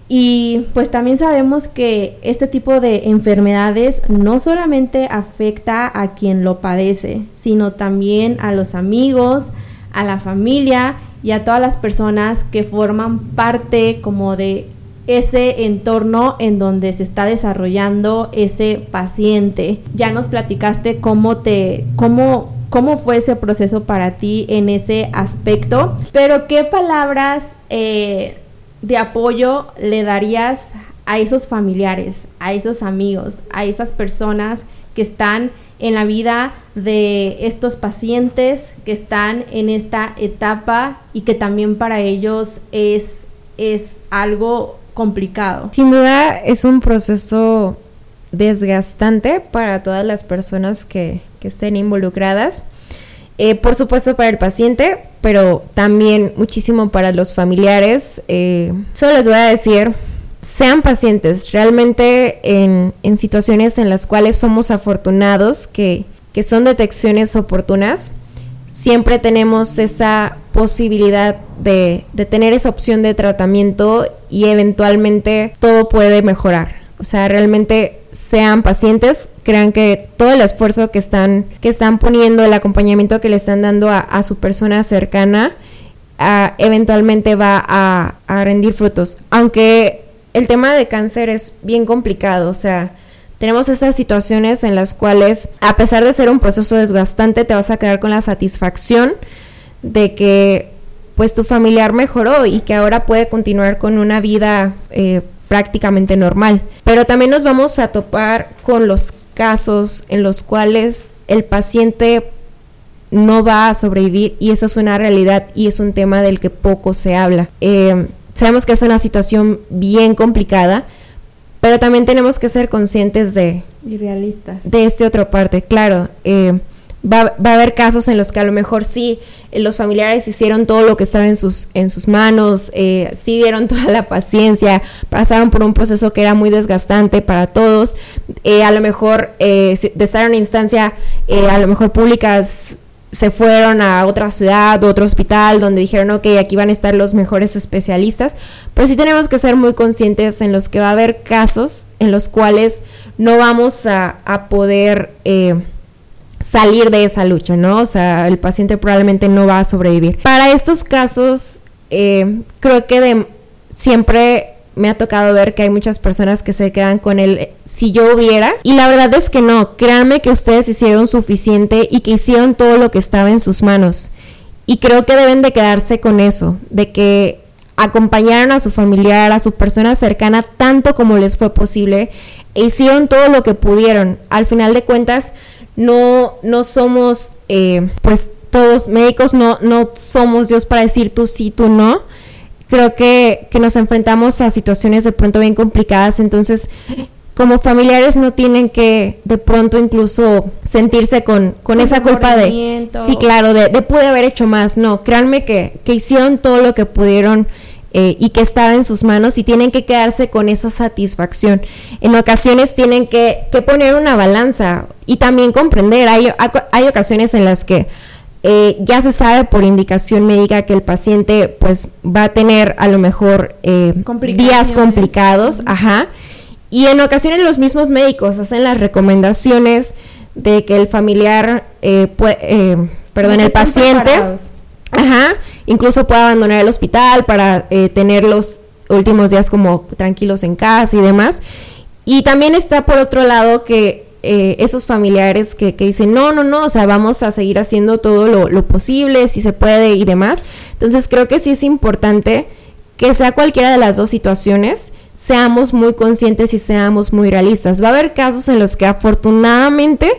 y pues también sabemos que este tipo de enfermedades no solamente afecta a quien lo padece, sino también a los amigos, a la familia y a todas las personas que forman parte como de ese entorno en donde se está desarrollando ese paciente. Ya nos platicaste cómo te, cómo, cómo fue ese proceso para ti en ese aspecto, pero qué palabras eh, de apoyo le darías a esos familiares, a esos amigos, a esas personas que están en la vida de estos pacientes, que están en esta etapa y que también para ellos es, es algo complicado? Sin duda es un proceso desgastante para todas las personas que, que estén involucradas. Eh, por supuesto para el paciente, pero también muchísimo para los familiares. Eh, solo les voy a decir, sean pacientes, realmente en, situaciones en las cuales somos afortunados, que, son detecciones oportunas, siempre tenemos esa posibilidad de, de tener esa opción de tratamiento y eventualmente todo puede mejorar. O sea, realmente sean pacientes, crean que todo el esfuerzo que están, que están poniendo, el acompañamiento que le están dando a, su persona cercana, eventualmente va a, rendir frutos. Aunque el tema de cáncer es bien complicado, o sea, tenemos esas situaciones en las cuales, a pesar de ser un proceso desgastante, te vas a quedar con la satisfacción de que pues tu familiar mejoró y que ahora puede continuar con una vida eh, prácticamente normal. Pero también nos vamos a topar con los casos en los cuales el paciente no va a sobrevivir y esa es una realidad y es un tema del que poco se habla. Eh, sabemos que es una situación bien complicada, pero también tenemos que ser conscientes de... Y realistas. De este otro parte, claro. Eh, Va, a haber casos en los que a lo mejor sí eh, los familiares hicieron todo lo que estaba en sus, en sus manos, eh, sí dieron toda la paciencia, pasaron por un proceso que era muy desgastante para todos, eh, a lo mejor de estar en una instancia a lo mejor públicas se fueron a otra ciudad, otro hospital, donde dijeron, ok, aquí van a estar los mejores especialistas, pero sí tenemos que ser muy conscientes en los que va a haber casos en los cuales no vamos a, a poder salir de esa lucha, ¿no? O sea, el paciente probablemente no va a sobrevivir. Para estos casos, eh, creo que de, siempre me ha tocado ver que hay muchas personas que se quedan con el si yo hubiera y la verdad es que no, créanme que ustedes hicieron suficiente y que hicieron todo lo que estaba en sus manos y creo que deben de quedarse con eso, de que acompañaron a su familiar, a su persona cercana tanto como les fue posible e hicieron todo lo que pudieron. Al final de cuentas, no, no somos, eh, pues todos médicos, no, no somos Dios para decir tú sí, tú no. Creo que, que nos enfrentamos a situaciones de pronto bien complicadas, entonces como familiares no tienen que de pronto incluso sentirse con, con esa culpa de, sí, claro, de, de, pude haber hecho más. No, créanme que, que hicieron todo lo que pudieron eh, y que estaba en sus manos y tienen que quedarse con esa satisfacción. En ocasiones tienen que, que poner una balanza y también comprender. Hay, hay ocasiones en las que eh, ya se sabe por indicación médica que el paciente pues va a tener a lo mejor eh, días complicados, ajá, y en ocasiones los mismos médicos hacen las recomendaciones de que el familiar, eh, eh perdón, el paciente, ajá, incluso pueda abandonar el hospital para eh, tener los últimos días como tranquilos en casa y demás. Y también está por otro lado que eh, esos familiares que, que, dicen, no, no, no, o sea, vamos a seguir haciendo todo lo, lo, posible, si se puede y demás. Entonces creo que sí es importante que sea cualquiera de las dos situaciones, seamos muy conscientes y seamos muy realistas. Va a haber casos en los que afortunadamente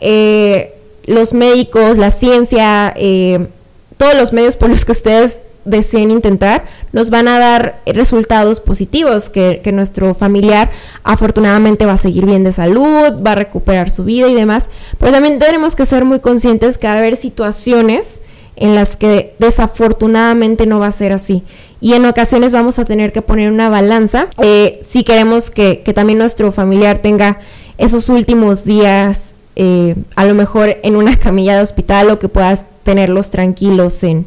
eh, los médicos, la ciencia, eh, todos los medios por los que ustedes deseen intentar, nos van a dar resultados positivos, que, nuestro familiar afortunadamente va a seguir bien de salud, va a recuperar su vida y demás, pero también tenemos que ser muy conscientes que va a haber situaciones en las que desafortunadamente no va a ser así. Y en ocasiones vamos a tener que poner una balanza eh, si queremos que, que, también nuestro familiar tenga esos últimos días, eh, a lo mejor en una camilla de hospital o que puedas tenerlos tranquilos en,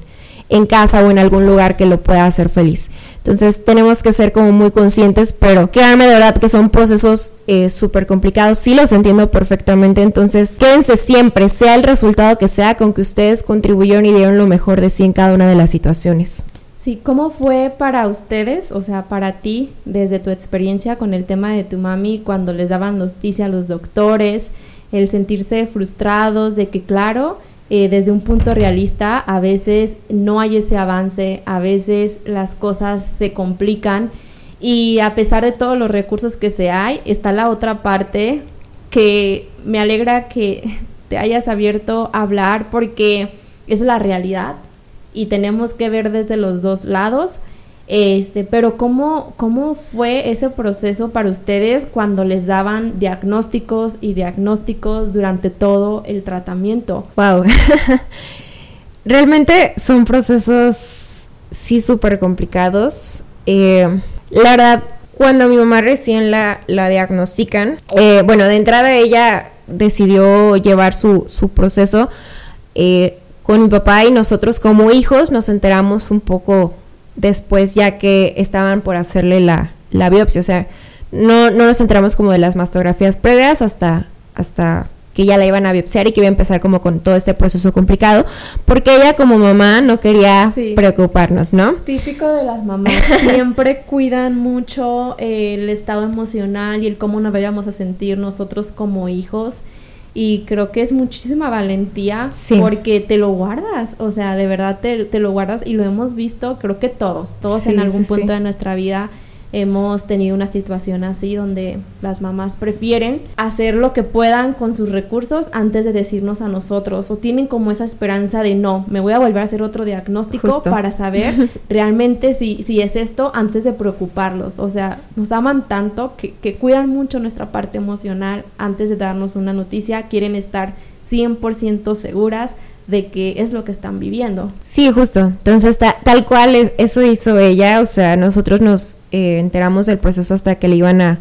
en casa o en algún lugar que lo pueda hacer feliz. Entonces tenemos que ser como muy conscientes, pero créanme de verdad que son procesos eh, súper complicados, sí los entiendo perfectamente, entonces quédense siempre, sea el resultado que sea, con que ustedes contribuyeron y dieron lo mejor de sí en cada una de las situaciones. Sí, ¿cómo fue para ustedes, o sea, para ti, desde tu experiencia con el tema de tu mami, cuando les daban noticia a los doctores, el sentirse frustrados de que, claro, eh, desde un punto realista, a veces no hay ese avance, a veces las cosas se complican y a pesar de todos los recursos que se hay, está la otra parte que me alegra que te hayas abierto a hablar porque es la realidad y tenemos que ver desde los dos lados. Este, pero ¿cómo, ¿cómo fue ese proceso para ustedes cuando les daban diagnósticos y diagnósticos durante todo el tratamiento? Wow. Realmente son procesos sí súper complicados. Eh, la verdad, cuando mi mamá recién la, la diagnostican, eh, bueno, de entrada ella decidió llevar su, su proceso eh, con mi papá y nosotros como hijos nos enteramos un poco después ya que estaban por hacerle la, la biopsia. O sea, no, no nos enteramos como de las mastografías previas hasta, hasta que ya la iban a biopsiar y que iba a empezar como con todo este proceso complicado, porque ella como mamá no quería preocuparnos, ¿no? Típico de las mamás, siempre cuidan mucho el estado emocional y el cómo nos vayamos a sentir nosotros como hijos y creo que es muchísima valentía porque te lo guardas, o sea, de verdad te, te, lo guardas y lo hemos visto, creo que todos, todos en algún punto de nuestra vida hemos tenido una situación así donde las mamás prefieren hacer lo que puedan con sus recursos antes de decirnos a nosotros o tienen como esa esperanza de no, me voy a volver a hacer otro diagnóstico para saber realmente si, si es esto antes de preocuparlos. O sea, nos aman tanto que, que cuidan mucho nuestra parte emocional antes de darnos una noticia, quieren estar 100% seguras de que es lo que están viviendo. Sí, justo. Entonces, tal cual eso hizo ella, o sea, nosotros nos eh, enteramos del proceso hasta que le iban a,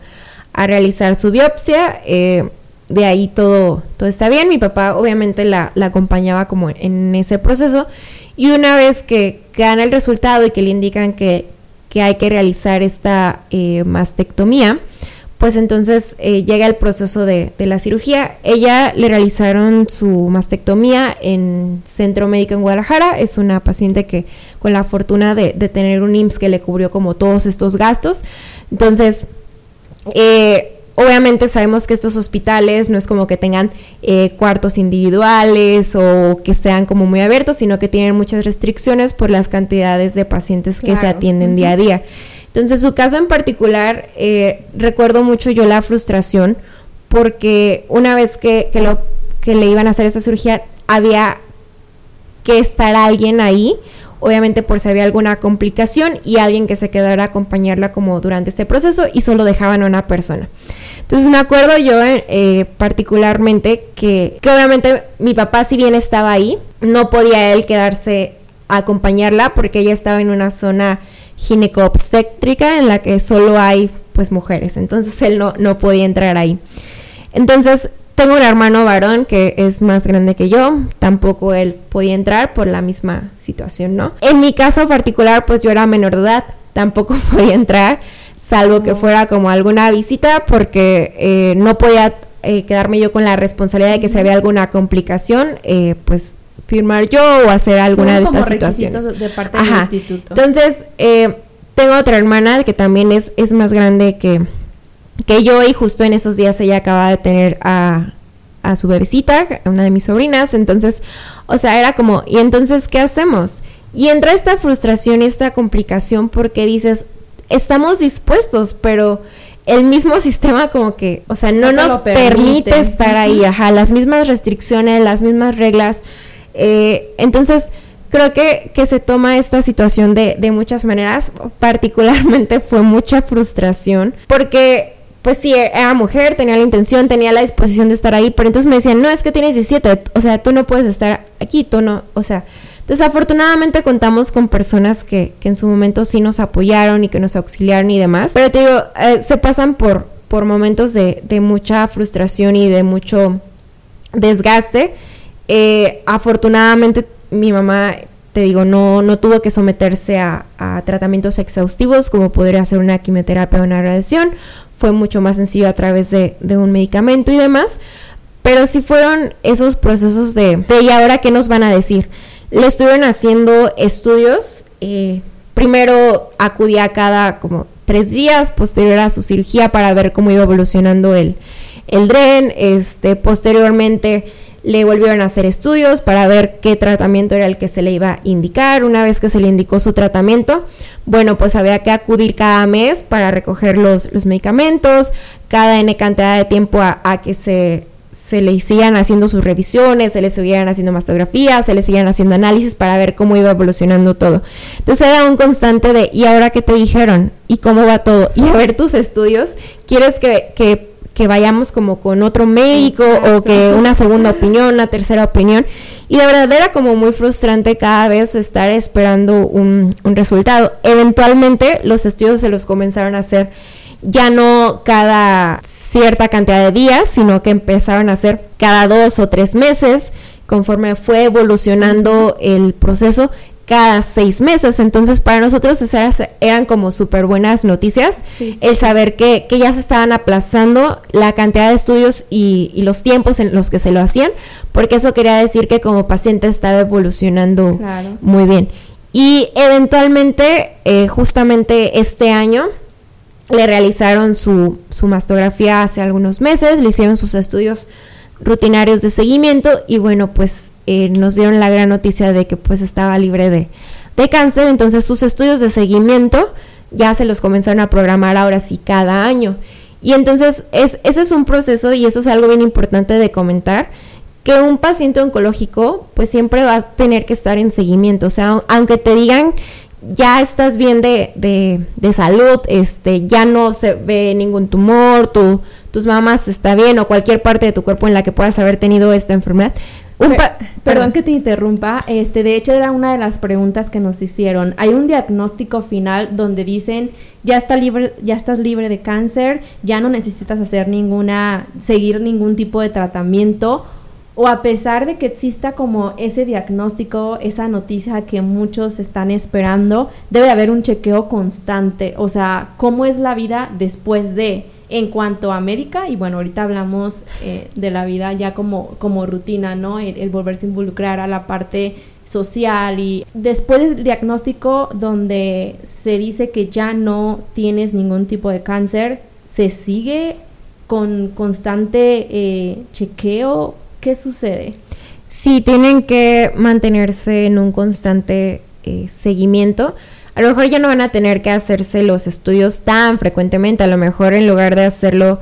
a realizar su biopsia. Eh, de ahí todo, todo está bien. Mi papá obviamente la, la, acompañaba como en ese proceso. Y una vez que, gana el resultado y que le indican que, que hay que realizar esta eh, mastectomía, pues entonces eh, llega el proceso de, la cirugía. Ella le realizaron su mastectomía en Centro Médico en Guadalajara. Es una paciente que con la fortuna de, tener un IMSS que le cubrió como todos estos gastos. Entonces, eh, obviamente sabemos que estos hospitales no es como que tengan eh, cuartos individuales o que sean como muy abiertos, sino que tienen muchas restricciones por las cantidades de pacientes que se atienden día a día. Entonces, su caso en particular, eh, recuerdo mucho yo la frustración, porque una vez que, lo, que le iban a hacer esa cirugía, había que estar alguien ahí, obviamente por si había alguna complicación y alguien que se quedara a acompañarla como durante este proceso y solo dejaban a una persona. Entonces me acuerdo yo eh, particularmente que, que obviamente mi papá si bien estaba ahí, no podía él quedarse a acompañarla porque ella estaba en una zona gineco-obstétrica en la que solo hay pues mujeres, entonces él no, no podía entrar ahí. Entonces tengo un hermano varón que es más grande que yo, tampoco él podía entrar por la misma situación, ¿no? En mi caso particular, pues yo era menor de edad, tampoco podía entrar, salvo que fuera como alguna visita, porque eh, no podía eh, quedarme yo con la responsabilidad de que si había alguna complicación, eh, pues firmar yo o hacer alguna de estas situaciones. de parte del instituto. Entonces, tengo otra hermana que también es, es más grande que, que yo y justo en esos días ella acaba de tener a, a su bebecita, una de mis sobrinas, entonces, o sea, era como, ¿y entonces qué hacemos? Y entra esta frustración y esta complicación porque dices, estamos dispuestos, pero el mismo sistema como que, o sea, no, nos permite. estar ahí, ajá, las mismas restricciones, las mismas reglas. Eh, entonces, creo que, que se toma esta situación de, de muchas maneras, particularmente fue mucha frustración, porque pues sí, era mujer, tenía la intención, tenía la disposición de estar ahí, pero entonces me decían, no, es que tienes 17, o sea, tú no puedes estar aquí, tú no, o sea, desafortunadamente contamos con personas que, que en su momento sí nos apoyaron y que nos auxiliaron y demás, pero te digo, eh, se pasan por, por momentos de, de mucha frustración y de mucho desgaste. Eh, afortunadamente mi mamá te digo, no, no tuvo que someterse a, a, tratamientos exhaustivos como podría ser una quimioterapia o una radiación fue mucho más sencillo a través de, un medicamento y demás, pero sí fueron esos procesos de, ¿y ahora qué nos van a decir? Le estuvieron haciendo estudios, eh, primero acudía cada como tres días, posterior a su cirugía para ver cómo iba evolucionando el, el DREN, este, posteriormente le volvieron a hacer estudios para ver qué tratamiento era el que se le iba a indicar. Una vez que se le indicó su tratamiento, bueno, pues había que acudir cada mes para recoger los, los medicamentos, cada N cantidad de tiempo a, que se, se le sigan haciendo sus revisiones, se le siguieran haciendo mastografías, se le sigan haciendo análisis para ver cómo iba evolucionando todo. Entonces era un constante de, ¿y ahora qué te dijeron? ¿Y cómo va todo? Y a ver tus estudios, ¿quieres que, que que vayamos como con otro médico o que una segunda opinión, una tercera opinión. Y de verdad era como muy frustrante cada vez estar esperando un, resultado. Eventualmente los estudios se los comenzaron a hacer ya no cada cierta cantidad de días, sino que empezaron a hacer cada dos o tres meses. Conforme fue evolucionando el proceso, cada seis meses. Entonces, para nosotros esas eran como súper buenas noticias. el saber que, que, ya se estaban aplazando la cantidad de estudios y, los tiempos en los que se lo hacían, porque eso quería decir que como paciente estaba evolucionando muy bien. Y eventualmente, eh, justamente este año, le realizaron su, su mastografía hace algunos meses, le hicieron sus estudios rutinarios de seguimiento y bueno, pues eh, nos dieron la gran noticia de que pues estaba libre de, cáncer, entonces sus estudios de seguimiento ya se los comenzaron a programar ahora sí cada año. Y entonces es, ese es un proceso y eso es algo bien importante de comentar, que un paciente oncológico pues siempre va a tener que estar en seguimiento, o sea, aunque te digan ya estás bien de, de, salud, este, ya no se ve ningún tumor, tu, tus mamás está bien o cualquier parte de tu cuerpo en la que puedas haber tenido esta enfermedad, perdón que te interrumpa. Este, de hecho, era una de las preguntas que nos hicieron. Hay un diagnóstico final donde dicen ya está libre, ya estás libre de cáncer, ya no necesitas hacer ninguna, seguir ningún tipo de tratamiento. O a pesar de que exista como ese diagnóstico, esa noticia que muchos están esperando, debe haber un chequeo constante. O sea, ¿cómo es la vida después de? En cuanto a médica, y bueno, ahorita hablamos eh, de la vida ya como, como rutina, ¿no? El, volverse a involucrar a la parte social y después del diagnóstico donde se dice que ya no tienes ningún tipo de cáncer, ¿se sigue con constante eh, chequeo? ¿Qué sucede? Sí, tienen que mantenerse en un constante eh, seguimiento a lo mejor ya no van a tener que hacerse los estudios tan frecuentemente, a lo mejor en lugar de hacerlo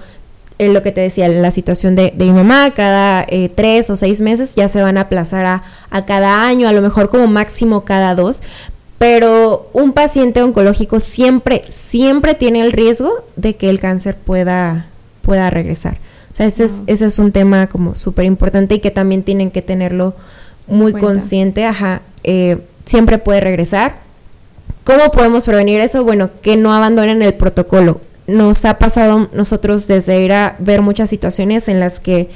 eh, lo que te decía, la situación de, mi mamá, cada eh, tres o seis meses ya se van a aplazar a, a cada año, a lo mejor como máximo cada dos, pero un paciente oncológico siempre, siempre tiene el riesgo de que el cáncer pueda, pueda regresar. O sea, ese, es, ese es un tema como súper importante y que también tienen que tenerlo muy consciente. Ajá, eh, siempre puede regresar. ¿Cómo podemos prevenir eso? Bueno, que no abandonen el protocolo. Nos ha pasado nosotros desde ir a ver muchas situaciones en las que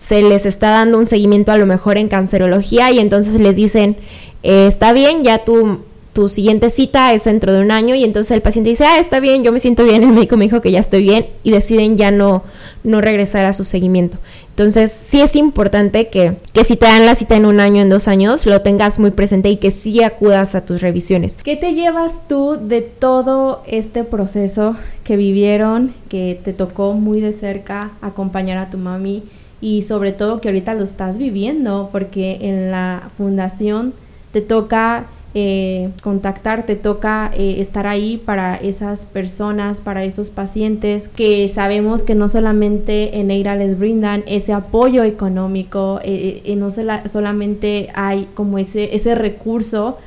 se les está dando un seguimiento a lo mejor en cancerología y entonces les dicen, eh, está bien, ya tú tu siguiente cita es dentro de un año y entonces el paciente dice, ah, está bien, yo me siento bien, el médico me dijo que ya estoy bien y deciden ya no, no regresar a su seguimiento. Entonces sí es importante que, que si te dan la cita en un año, en dos años, lo tengas muy presente y que sí acudas a tus revisiones. ¿Qué te llevas tú de todo este proceso que vivieron, que te tocó muy de cerca acompañar a tu mami y sobre todo que ahorita lo estás viviendo porque en la fundación te toca eh, contactar, te toca eh, estar ahí para esas personas, para esos pacientes que sabemos que no solamente en EIRA les brindan ese apoyo económico, eh, eh no solamente hay como ese, ese recurso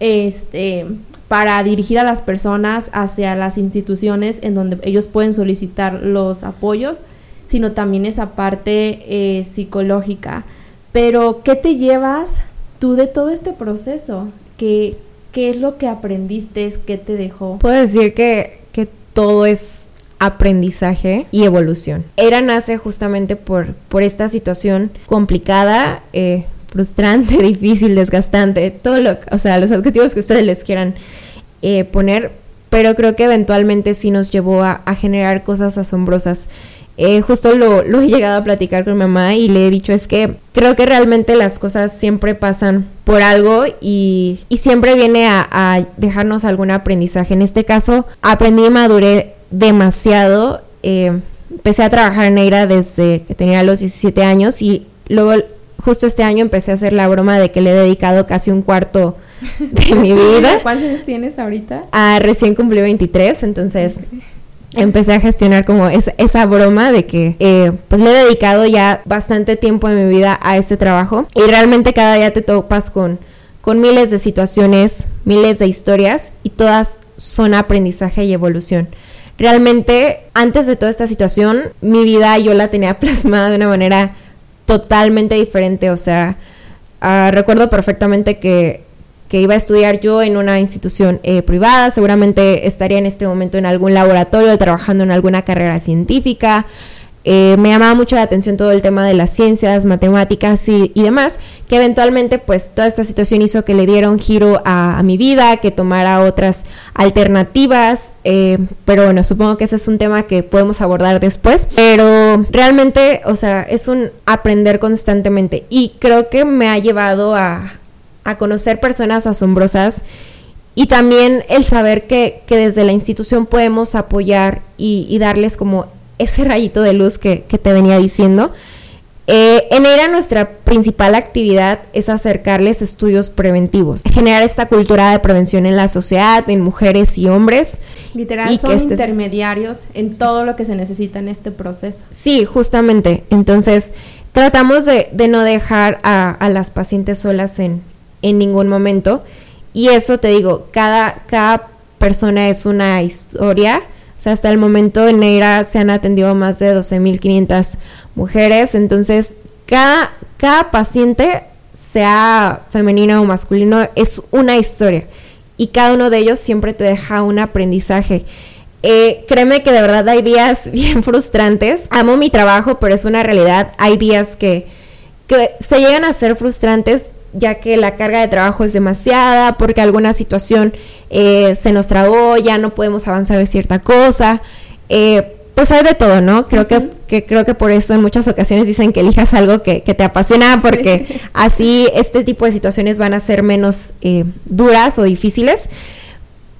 este, para dirigir a las personas hacia las instituciones en donde ellos pueden solicitar los apoyos, sino también esa parte psicológica. Pero, ¿qué te llevas tú de todo este proceso? ¿Qué, qué es lo que aprendiste? ¿Qué te dejó? Puedo decir que, que todo es aprendizaje y evolución. Era nace justamente por, por esta situación complicada, eh, frustrante, difícil, desgastante, todo lo, o sea, los adjetivos que ustedes les quieran eh, poner, pero creo que eventualmente sí nos llevó a, a generar cosas asombrosas. Eh, justo lo, lo, he llegado a platicar con mi mamá y le he dicho es que creo que realmente las cosas siempre pasan por algo y, y siempre viene a, a, dejarnos algún aprendizaje. En este caso aprendí y maduré demasiado. Eh, empecé a trabajar en Eira desde que tenía los 17 años y luego justo este año empecé a hacer la broma de que le he dedicado casi un cuarto de mi vida. ¿Cuántos años tienes ahorita? Ah, recién cumplí 23, entonces empecé a gestionar como esa broma de que eh, pues le he dedicado ya bastante tiempo de mi vida a este trabajo y realmente cada día te topas con, con miles de situaciones, miles de historias y todas son aprendizaje y evolución. Realmente antes de toda esta situación mi vida yo la tenía plasmada de una manera totalmente diferente, o sea, uh, recuerdo perfectamente que que iba a estudiar yo en una institución eh, privada, seguramente estaría en este momento en algún laboratorio trabajando en alguna carrera científica. Eh, me llamaba mucho la atención todo el tema de las ciencias, matemáticas y, demás, que eventualmente pues toda esta situación hizo que le diera un giro a, mi vida, que tomara otras alternativas, eh, pero bueno, supongo que ese es un tema que podemos abordar después, pero realmente, o sea, es un aprender constantemente y creo que me ha llevado a, a conocer personas asombrosas y también el saber que, desde la institución podemos apoyar y, darles como ese rayito de luz que, te venía diciendo. Eh, en ERA nuestra principal actividad es acercarles estudios preventivos, generar esta cultura de prevención en la sociedad, en mujeres y hombres. Literal, son este intermediarios en todo lo que se necesita en este proceso. Sí, justamente. Entonces, tratamos de, no dejar a las pacientes solas en, en ningún momento. Y eso te digo, cada, cada persona es una historia. O sea, hasta el momento en Neira se han atendido más de 12.500 mujeres. Entonces, cada, cada paciente, sea femenino o masculino, es una historia. Y cada uno de ellos siempre te deja un aprendizaje. Eh, créeme que de verdad hay días bien frustrantes. Amo mi trabajo, pero es una realidad. Hay días que, que se llegan a ser frustrantes ya que la carga de trabajo es demasiada, porque alguna situación eh, se nos trabó, ya no podemos avanzar de cierta cosa. Eh, pues hay de todo, ¿no? Creo que, creo que por eso en muchas ocasiones dicen que elijas algo que, te apasiona, porque así este tipo de situaciones van a ser menos eh, duras o difíciles.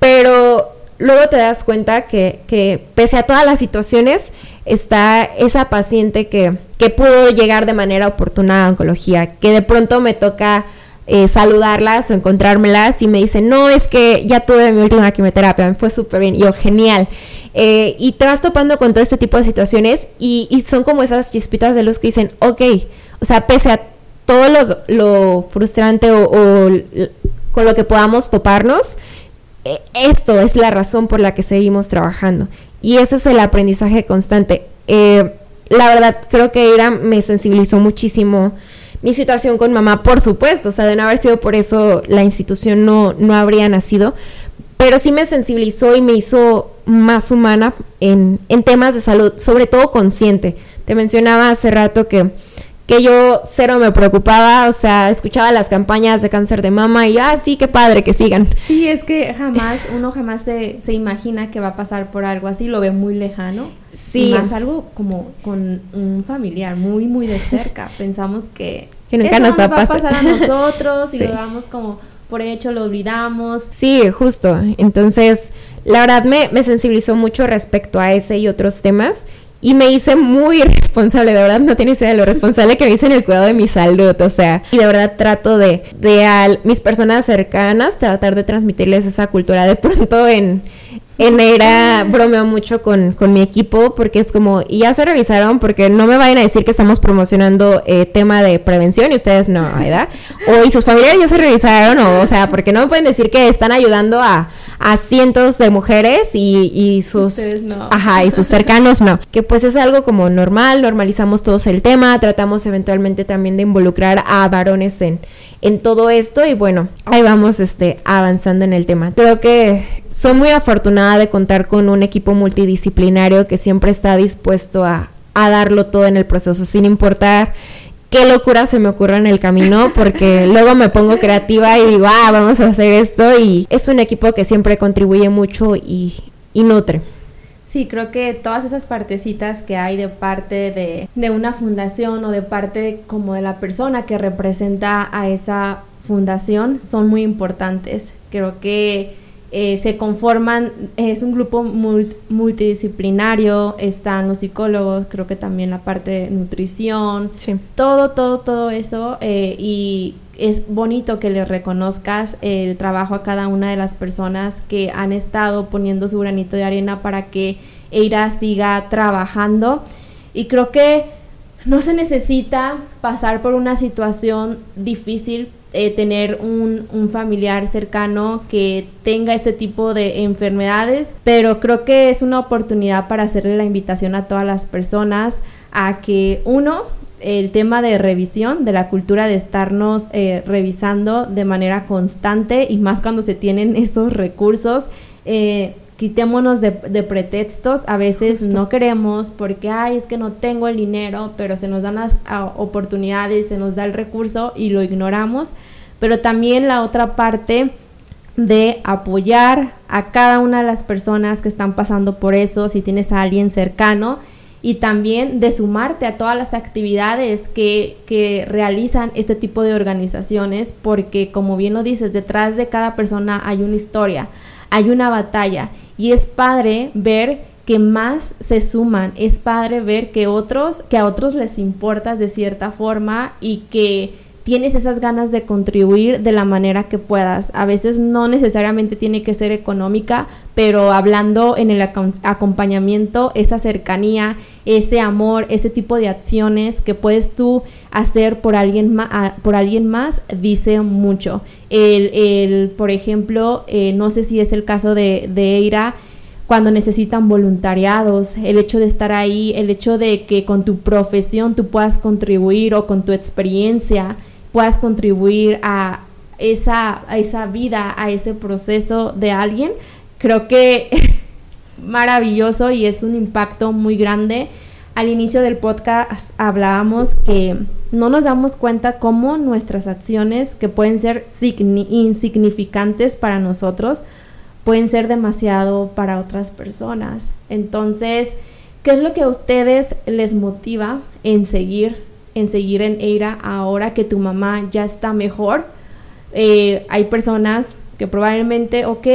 Pero luego te das cuenta que, que pese a todas las situaciones, está esa paciente que, que pudo llegar de manera oportuna a oncología, que de pronto me toca eh, saludarlas o encontrármelas y me dicen, no, es que ya tuve mi última quimioterapia, me fue súper bien, yo, genial. Eh, y te vas topando con todo este tipo de situaciones y, son como esas chispitas de luz que dicen, ok, o sea, pese a todo lo, frustrante o, con lo que podamos toparnos, eh, esto es la razón por la que seguimos trabajando. Y ese es el aprendizaje constante. La verdad, creo que Ira me sensibilizó muchísimo mi situación con mamá, por supuesto, o sea, de no haber sido por eso la institución no, no habría nacido, pero sí me sensibilizó y me hizo más humana en, en temas de salud, sobre todo consciente. Te mencionaba hace rato que que yo cero me preocupaba, o sea, escuchaba las campañas de cáncer de mama y, ah, sí, qué padre, que sigan. Sí, es que jamás, uno jamás se, se imagina que va a pasar por algo así, lo ve muy lejano. Sí. Y más algo como con un familiar muy, muy de cerca. Pensamos que, que nunca nos va, a pasar. a nosotros y lo damos como por hecho, lo olvidamos. Sí, justo. Entonces, la verdad me, me sensibilizó mucho respecto a ese y otros temas y me hice muy responsable, de verdad no tienes idea de lo responsable que me hice en el cuidado de mi salud, o sea, y de verdad trato de, de a mis personas cercanas, tratar de transmitirles esa cultura de pronto en, en era bromeo mucho con, con, mi equipo porque es como, y ya se revisaron porque no me vayan a decir que estamos promocionando eh, tema de prevención y ustedes no, ¿verdad? O y sus familiares ya se revisaron, o, o sea, porque no me pueden decir que están ayudando a, a cientos de mujeres y, y sus... no. Ajá, y sus cercanos no. Que pues es algo como normal, normalizamos todos el tema, tratamos eventualmente también de involucrar a varones en, en todo esto y bueno, ahí vamos este, avanzando en el tema. Creo que soy muy afortunada de contar con un equipo multidisciplinario que siempre está dispuesto a, a darlo todo en el proceso, sin importar qué locura se me ocurra en el camino, porque luego me pongo creativa y digo, ah, vamos a hacer esto y es un equipo que siempre contribuye mucho y, y nutre. Sí, creo que todas esas partecitas que hay de parte de, de, una fundación o de parte como de la persona que representa a esa fundación son muy importantes. Creo que eh, se conforman, es un grupo multidisciplinario, están los psicólogos, creo que también la parte de nutrición, todo, todo, todo eso eh, y es bonito que le reconozcas el trabajo a cada una de las personas que han estado poniendo su granito de arena para que Eira siga trabajando. Y creo que no se necesita pasar por una situación difícil, eh, tener un, un, familiar cercano que tenga este tipo de enfermedades, pero creo que es una oportunidad para hacerle la invitación a todas las personas a que uno el tema de revisión, de la cultura de estarnos eh, revisando de manera constante y más cuando se tienen esos recursos. Eh, quitémonos de, pretextos, a veces no queremos porque, ay, es que no tengo el dinero, pero se nos dan las oportunidades, se nos da el recurso y lo ignoramos. Pero también la otra parte de apoyar a cada una de las personas que están pasando por eso, si tienes a alguien cercano, y también de sumarte a todas las actividades que, que, realizan este tipo de organizaciones, porque como bien lo dices, detrás de cada persona hay una historia, hay una batalla y es padre ver que más se suman, es padre ver que otros, que a otros les importas de cierta forma y que tienes esas ganas de contribuir de la manera que puedas. A veces no necesariamente tiene que ser económica, pero hablando en el acompañamiento, esa cercanía, ese amor, ese tipo de acciones que puedes tú hacer por alguien, más, por alguien más, dice mucho. El, el por ejemplo, eh, no sé si es el caso de, de Eira, cuando necesitan voluntariados, el hecho de estar ahí, el hecho de que con tu profesión tú puedas contribuir o con tu experiencia puedas contribuir a esa, a esa vida, a ese proceso de alguien, creo que es maravilloso y es un impacto muy grande. Al inicio del podcast hablábamos que no nos damos cuenta cómo nuestras acciones, que pueden ser insignificantes para nosotros, pueden ser demasiado para otras personas. Entonces, ¿qué es lo que a ustedes les motiva en seguir en seguir en Eira ahora que tu mamá ya está mejor. Eh, hay personas que probablemente, ok,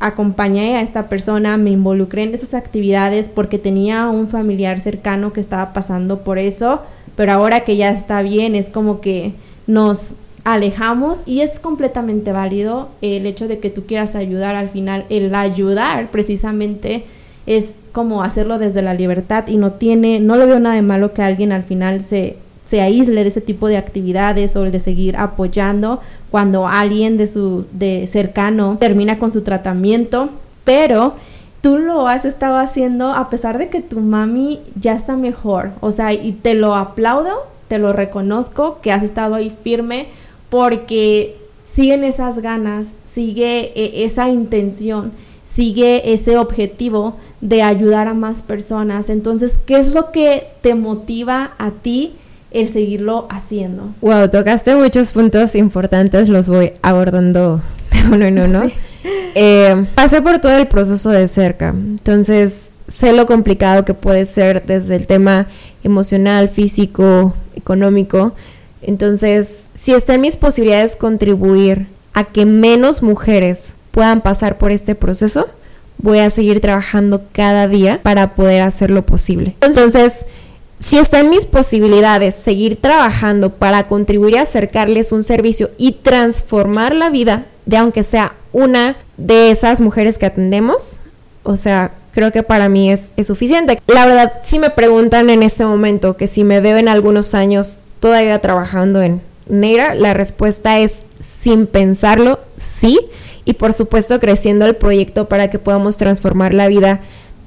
acompañé a esta persona, me involucré en esas actividades porque tenía un familiar cercano que estaba pasando por eso, pero ahora que ya está bien es como que nos alejamos y es completamente válido el hecho de que tú quieras ayudar al final, el ayudar precisamente es como hacerlo desde la libertad y no tiene, no lo veo nada de malo que alguien al final se, se aísle de ese tipo de actividades o el de seguir apoyando cuando alguien de su de cercano termina con su tratamiento, pero tú lo has estado haciendo a pesar de que tu mami ya está mejor, o sea, y te lo aplaudo, te lo reconozco que has estado ahí firme porque siguen esas ganas, sigue eh, esa intención sigue ese objetivo de ayudar a más personas. Entonces, ¿qué es lo que te motiva a ti el seguirlo haciendo? Wow, tocaste muchos puntos importantes, los voy abordando uno en uno. Eh, pasé por todo el proceso de cerca, entonces sé lo complicado que puede ser desde el tema emocional, físico, económico. Entonces, si está en mis posibilidades contribuir a que menos mujeres puedan pasar por este proceso, voy a seguir trabajando cada día para poder hacerlo posible. Entonces, si está en mis posibilidades seguir trabajando para contribuir a acercarles un servicio y transformar la vida de aunque sea una de esas mujeres que atendemos, o sea, creo que para mí es, es suficiente. La verdad, si me preguntan en este momento que si me veo en algunos años todavía trabajando en Neira, la respuesta es sin pensarlo, sí y por supuesto creciendo el proyecto para que podamos transformar la vida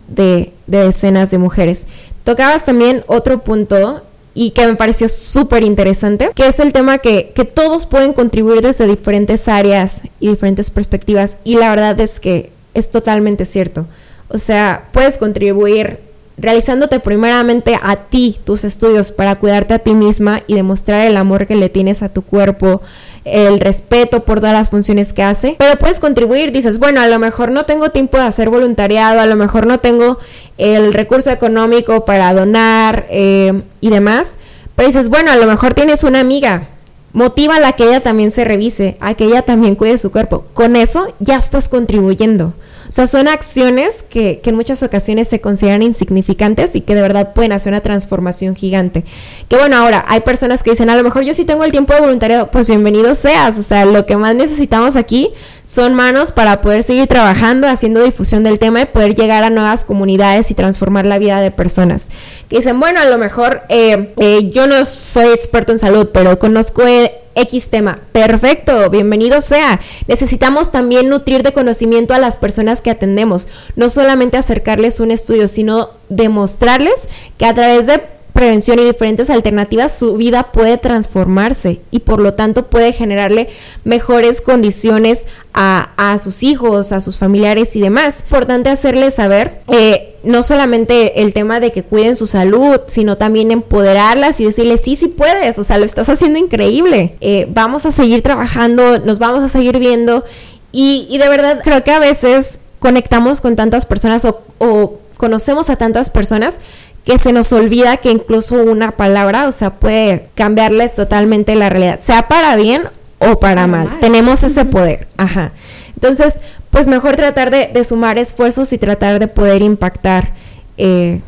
de, decenas de mujeres. Tocabas también otro punto y que me pareció súper interesante, que es el tema que, que, todos pueden contribuir desde diferentes áreas y diferentes perspectivas. Y la verdad es que es totalmente cierto. O sea, puedes contribuir realizándote primeramente a ti, tus estudios, para cuidarte a ti misma y demostrar el amor que le tienes a tu cuerpo, el respeto por todas las funciones que hace, pero puedes contribuir, dices, bueno, a lo mejor no tengo tiempo de hacer voluntariado, a lo mejor no tengo el recurso económico para donar eh, y demás, pero dices, bueno, a lo mejor tienes una amiga, motiva a que ella también se revise, a que ella también cuide su cuerpo, con eso ya estás contribuyendo. O sea, son acciones que, en muchas ocasiones se consideran insignificantes y que de verdad pueden hacer una transformación gigante. Que bueno, ahora hay personas que dicen, a lo mejor yo sí tengo el tiempo de voluntariado, pues bienvenido seas. O sea, lo que más necesitamos aquí son manos para poder seguir trabajando, haciendo difusión del tema y poder llegar a nuevas comunidades y transformar la vida de personas. Que dicen, bueno, a lo mejor eh, eh, yo no soy experto en salud, pero conozco... Eh, X tema. Perfecto, bienvenido sea. Necesitamos también nutrir de conocimiento a las personas que atendemos. No solamente acercarles un estudio, sino demostrarles que a través de prevención y diferentes alternativas, su vida puede transformarse y por lo tanto puede generarle mejores condiciones a, a sus hijos, a sus familiares y demás. Importante hacerles saber eh, no solamente el tema de que cuiden su salud, sino también empoderarlas y decirles, sí, sí puedes, o sea, lo estás haciendo increíble, eh, vamos a seguir trabajando, nos vamos a seguir viendo y, y, de verdad creo que a veces conectamos con tantas personas o, o conocemos a tantas personas que se nos olvida que incluso una palabra, o sea, puede cambiarles totalmente la realidad, sea para bien o para mal. Tenemos ese poder, ajá. Entonces, pues mejor tratar de, sumar esfuerzos y tratar de poder impactar, eh,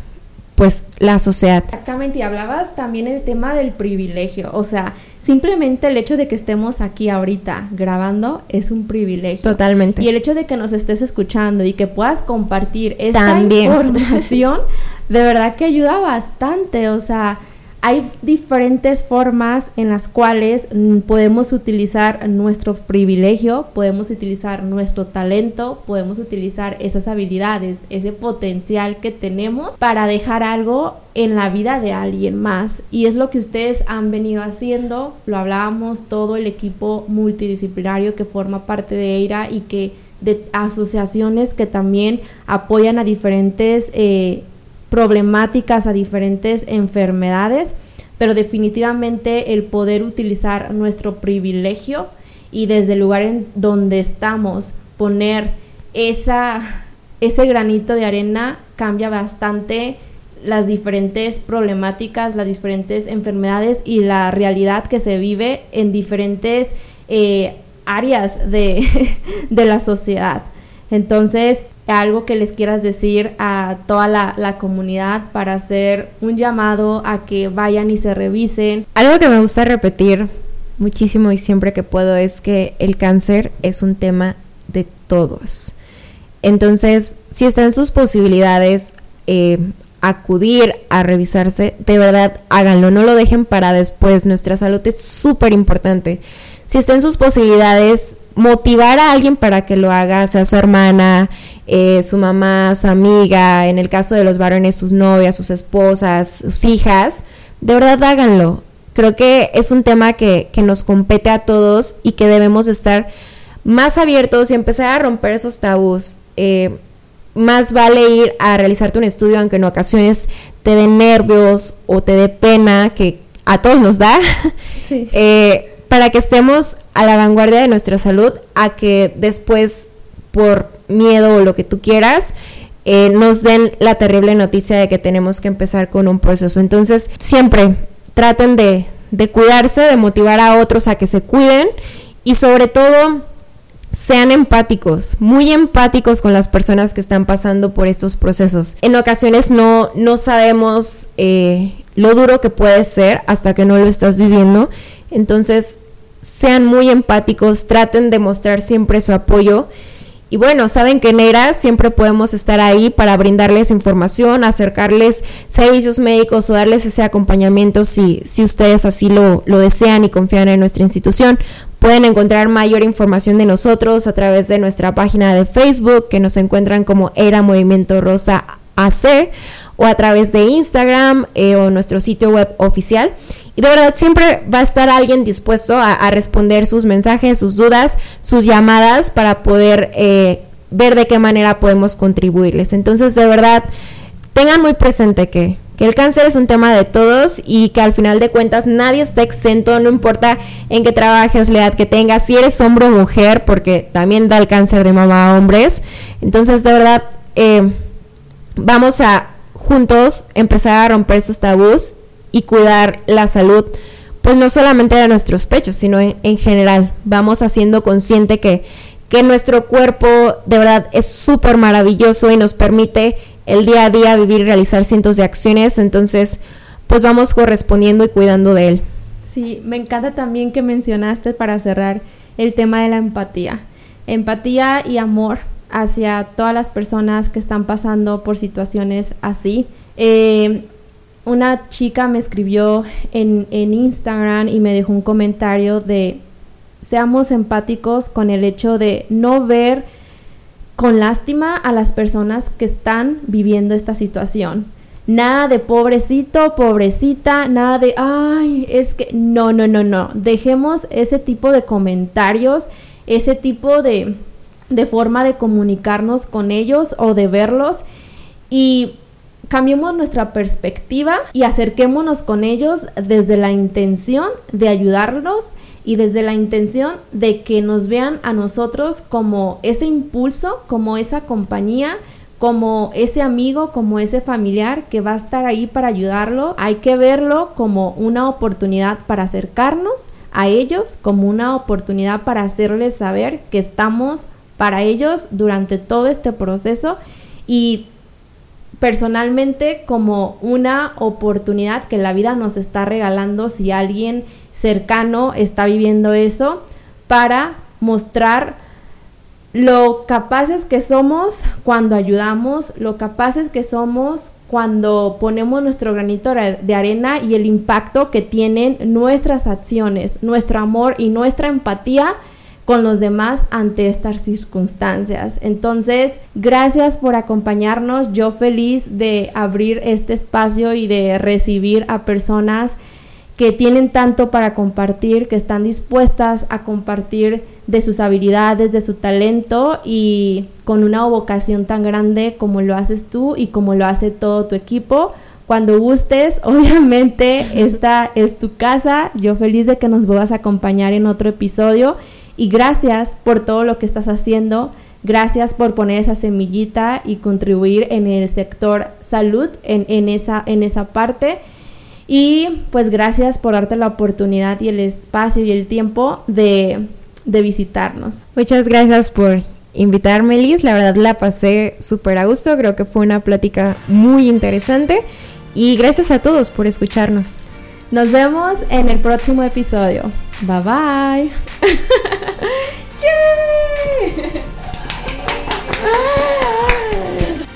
pues, la sociedad. Exactamente, y hablabas también el tema del privilegio, o sea, simplemente el hecho de que estemos aquí ahorita grabando es un privilegio. Totalmente. Y el hecho de que nos estés escuchando y que puedas compartir esta información de verdad que ayuda bastante, o sea, hay diferentes formas en las cuales podemos utilizar nuestro privilegio, podemos utilizar nuestro talento, podemos utilizar esas habilidades, ese potencial que tenemos para dejar algo en la vida de alguien más. Y es lo que ustedes han venido haciendo, lo hablábamos todo el equipo multidisciplinario que forma parte de EIRA y que de asociaciones que también apoyan a diferentes... Eh, problemáticas, a diferentes enfermedades, pero definitivamente el poder utilizar nuestro privilegio y desde el lugar en donde estamos poner esa, ese granito de arena cambia bastante las diferentes problemáticas, las diferentes enfermedades y la realidad que se vive en diferentes eh, áreas de, de la sociedad. Entonces, algo que les quieras decir a toda la, comunidad para hacer un llamado a que vayan y se revisen. Algo que me gusta repetir muchísimo y siempre que puedo es que el cáncer es un tema de todos. Entonces, si está en sus posibilidades eh, acudir a revisarse, de verdad háganlo, no lo dejen para después. Nuestra salud es súper importante. Si está en sus posibilidades, motivar a alguien para que lo haga, sea su hermana, eh, su mamá, su amiga, en el caso de los varones, sus novias, sus esposas, sus hijas, de verdad háganlo. Creo que es un tema que, que nos compete a todos y que debemos estar más abiertos y empezar a romper esos tabús. Eh, más vale ir a realizarte un estudio, aunque en ocasiones te dé nervios o te dé pena, que a todos nos da, eh, para que estemos a la vanguardia de nuestra salud, a que después, por miedo o lo que tú quieras, eh, nos den la terrible noticia de que tenemos que empezar con un proceso. Entonces, siempre traten de, de cuidarse, de motivar a otros a que se cuiden y sobre todo sean empáticos, muy empáticos con las personas que están pasando por estos procesos. En ocasiones no, no sabemos eh, lo duro que puede ser hasta que no lo estás viviendo. Entonces, sean muy empáticos, traten de mostrar siempre su apoyo. Y bueno, saben que en ERA siempre podemos estar ahí para brindarles información, acercarles servicios médicos o darles ese acompañamiento si, si ustedes así lo, lo desean y confían en nuestra institución. Pueden encontrar mayor información de nosotros a través de nuestra página de Facebook, que nos encuentran como Era Movimiento Rosa AC, o a través de Instagram eh, o nuestro sitio web oficial. Y de verdad siempre va a estar alguien dispuesto a, responder sus mensajes, sus dudas, sus llamadas para poder eh, ver de qué manera podemos contribuirles. Entonces, de verdad, tengan muy presente que el cáncer es un tema de todos y que al final de cuentas nadie está exento, no importa en qué trabajes, la edad que tengas, si eres hombre o mujer, porque también da el cáncer de mama a hombres. Entonces, de verdad, eh, vamos a juntos empezar a romper esos tabús y cuidar la salud, pues no solamente de nuestros pechos, sino en, en general. Vamos haciendo consciente que, que nuestro cuerpo de verdad es súper maravilloso y nos permite el día a día vivir y realizar cientos de acciones, entonces pues vamos correspondiendo y cuidando de él. Sí, me encanta también que mencionaste para cerrar el tema de la empatía. Empatía y amor hacia todas las personas que están pasando por situaciones así. Eh, una chica me escribió en, en Instagram y me dejó un comentario de seamos empáticos con el hecho de no ver con lástima a las personas que están viviendo esta situación. Nada de pobrecito, pobrecita, nada de, ay, es que, no, no, no, no. Dejemos ese tipo de comentarios, ese tipo de, de forma de comunicarnos con ellos o de verlos y cambiemos nuestra perspectiva y acerquémonos con ellos desde la intención de ayudarlos y desde la intención de que nos vean a nosotros como ese impulso, como esa compañía, como ese amigo, como ese familiar que va a estar ahí para ayudarlo. Hay que verlo como una oportunidad para acercarnos a ellos, como una oportunidad para hacerles saber que estamos para ellos durante todo este proceso y personalmente como una oportunidad que la vida nos está regalando si alguien cercano está viviendo eso para mostrar lo capaces que somos cuando ayudamos, lo capaces que somos cuando ponemos nuestro granito de arena y el impacto que tienen nuestras acciones, nuestro amor y nuestra empatía con los demás ante estas circunstancias. Entonces, gracias por acompañarnos. Yo feliz de abrir este espacio y de recibir a personas que tienen tanto para compartir, que están dispuestas a compartir de sus habilidades, de su talento y con una vocación tan grande como lo haces tú y como lo hace todo tu equipo. Cuando gustes, obviamente esta es tu casa. Yo feliz de que nos vuelvas a acompañar en otro episodio y gracias por todo lo que estás haciendo. Gracias por poner esa semillita y contribuir en el sector salud, en, en esa, en esa parte. Y pues gracias por darte la oportunidad y el espacio y el tiempo de, de visitarnos. Muchas gracias por invitarme, Liz. La verdad la pasé súper a gusto. Creo que fue una plática muy interesante. Y gracias a todos por escucharnos. Nos vemos en el próximo episodio. Bye bye.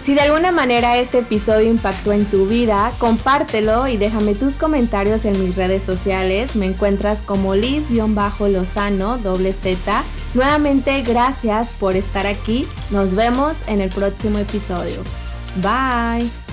Si de alguna manera este episodio impactó en tu vida, compártelo y déjame tus comentarios en mis redes sociales. Me encuentras como Liz-Lozano, doble Z. Nuevamente, gracias por estar aquí. Nos vemos en el próximo episodio. Bye.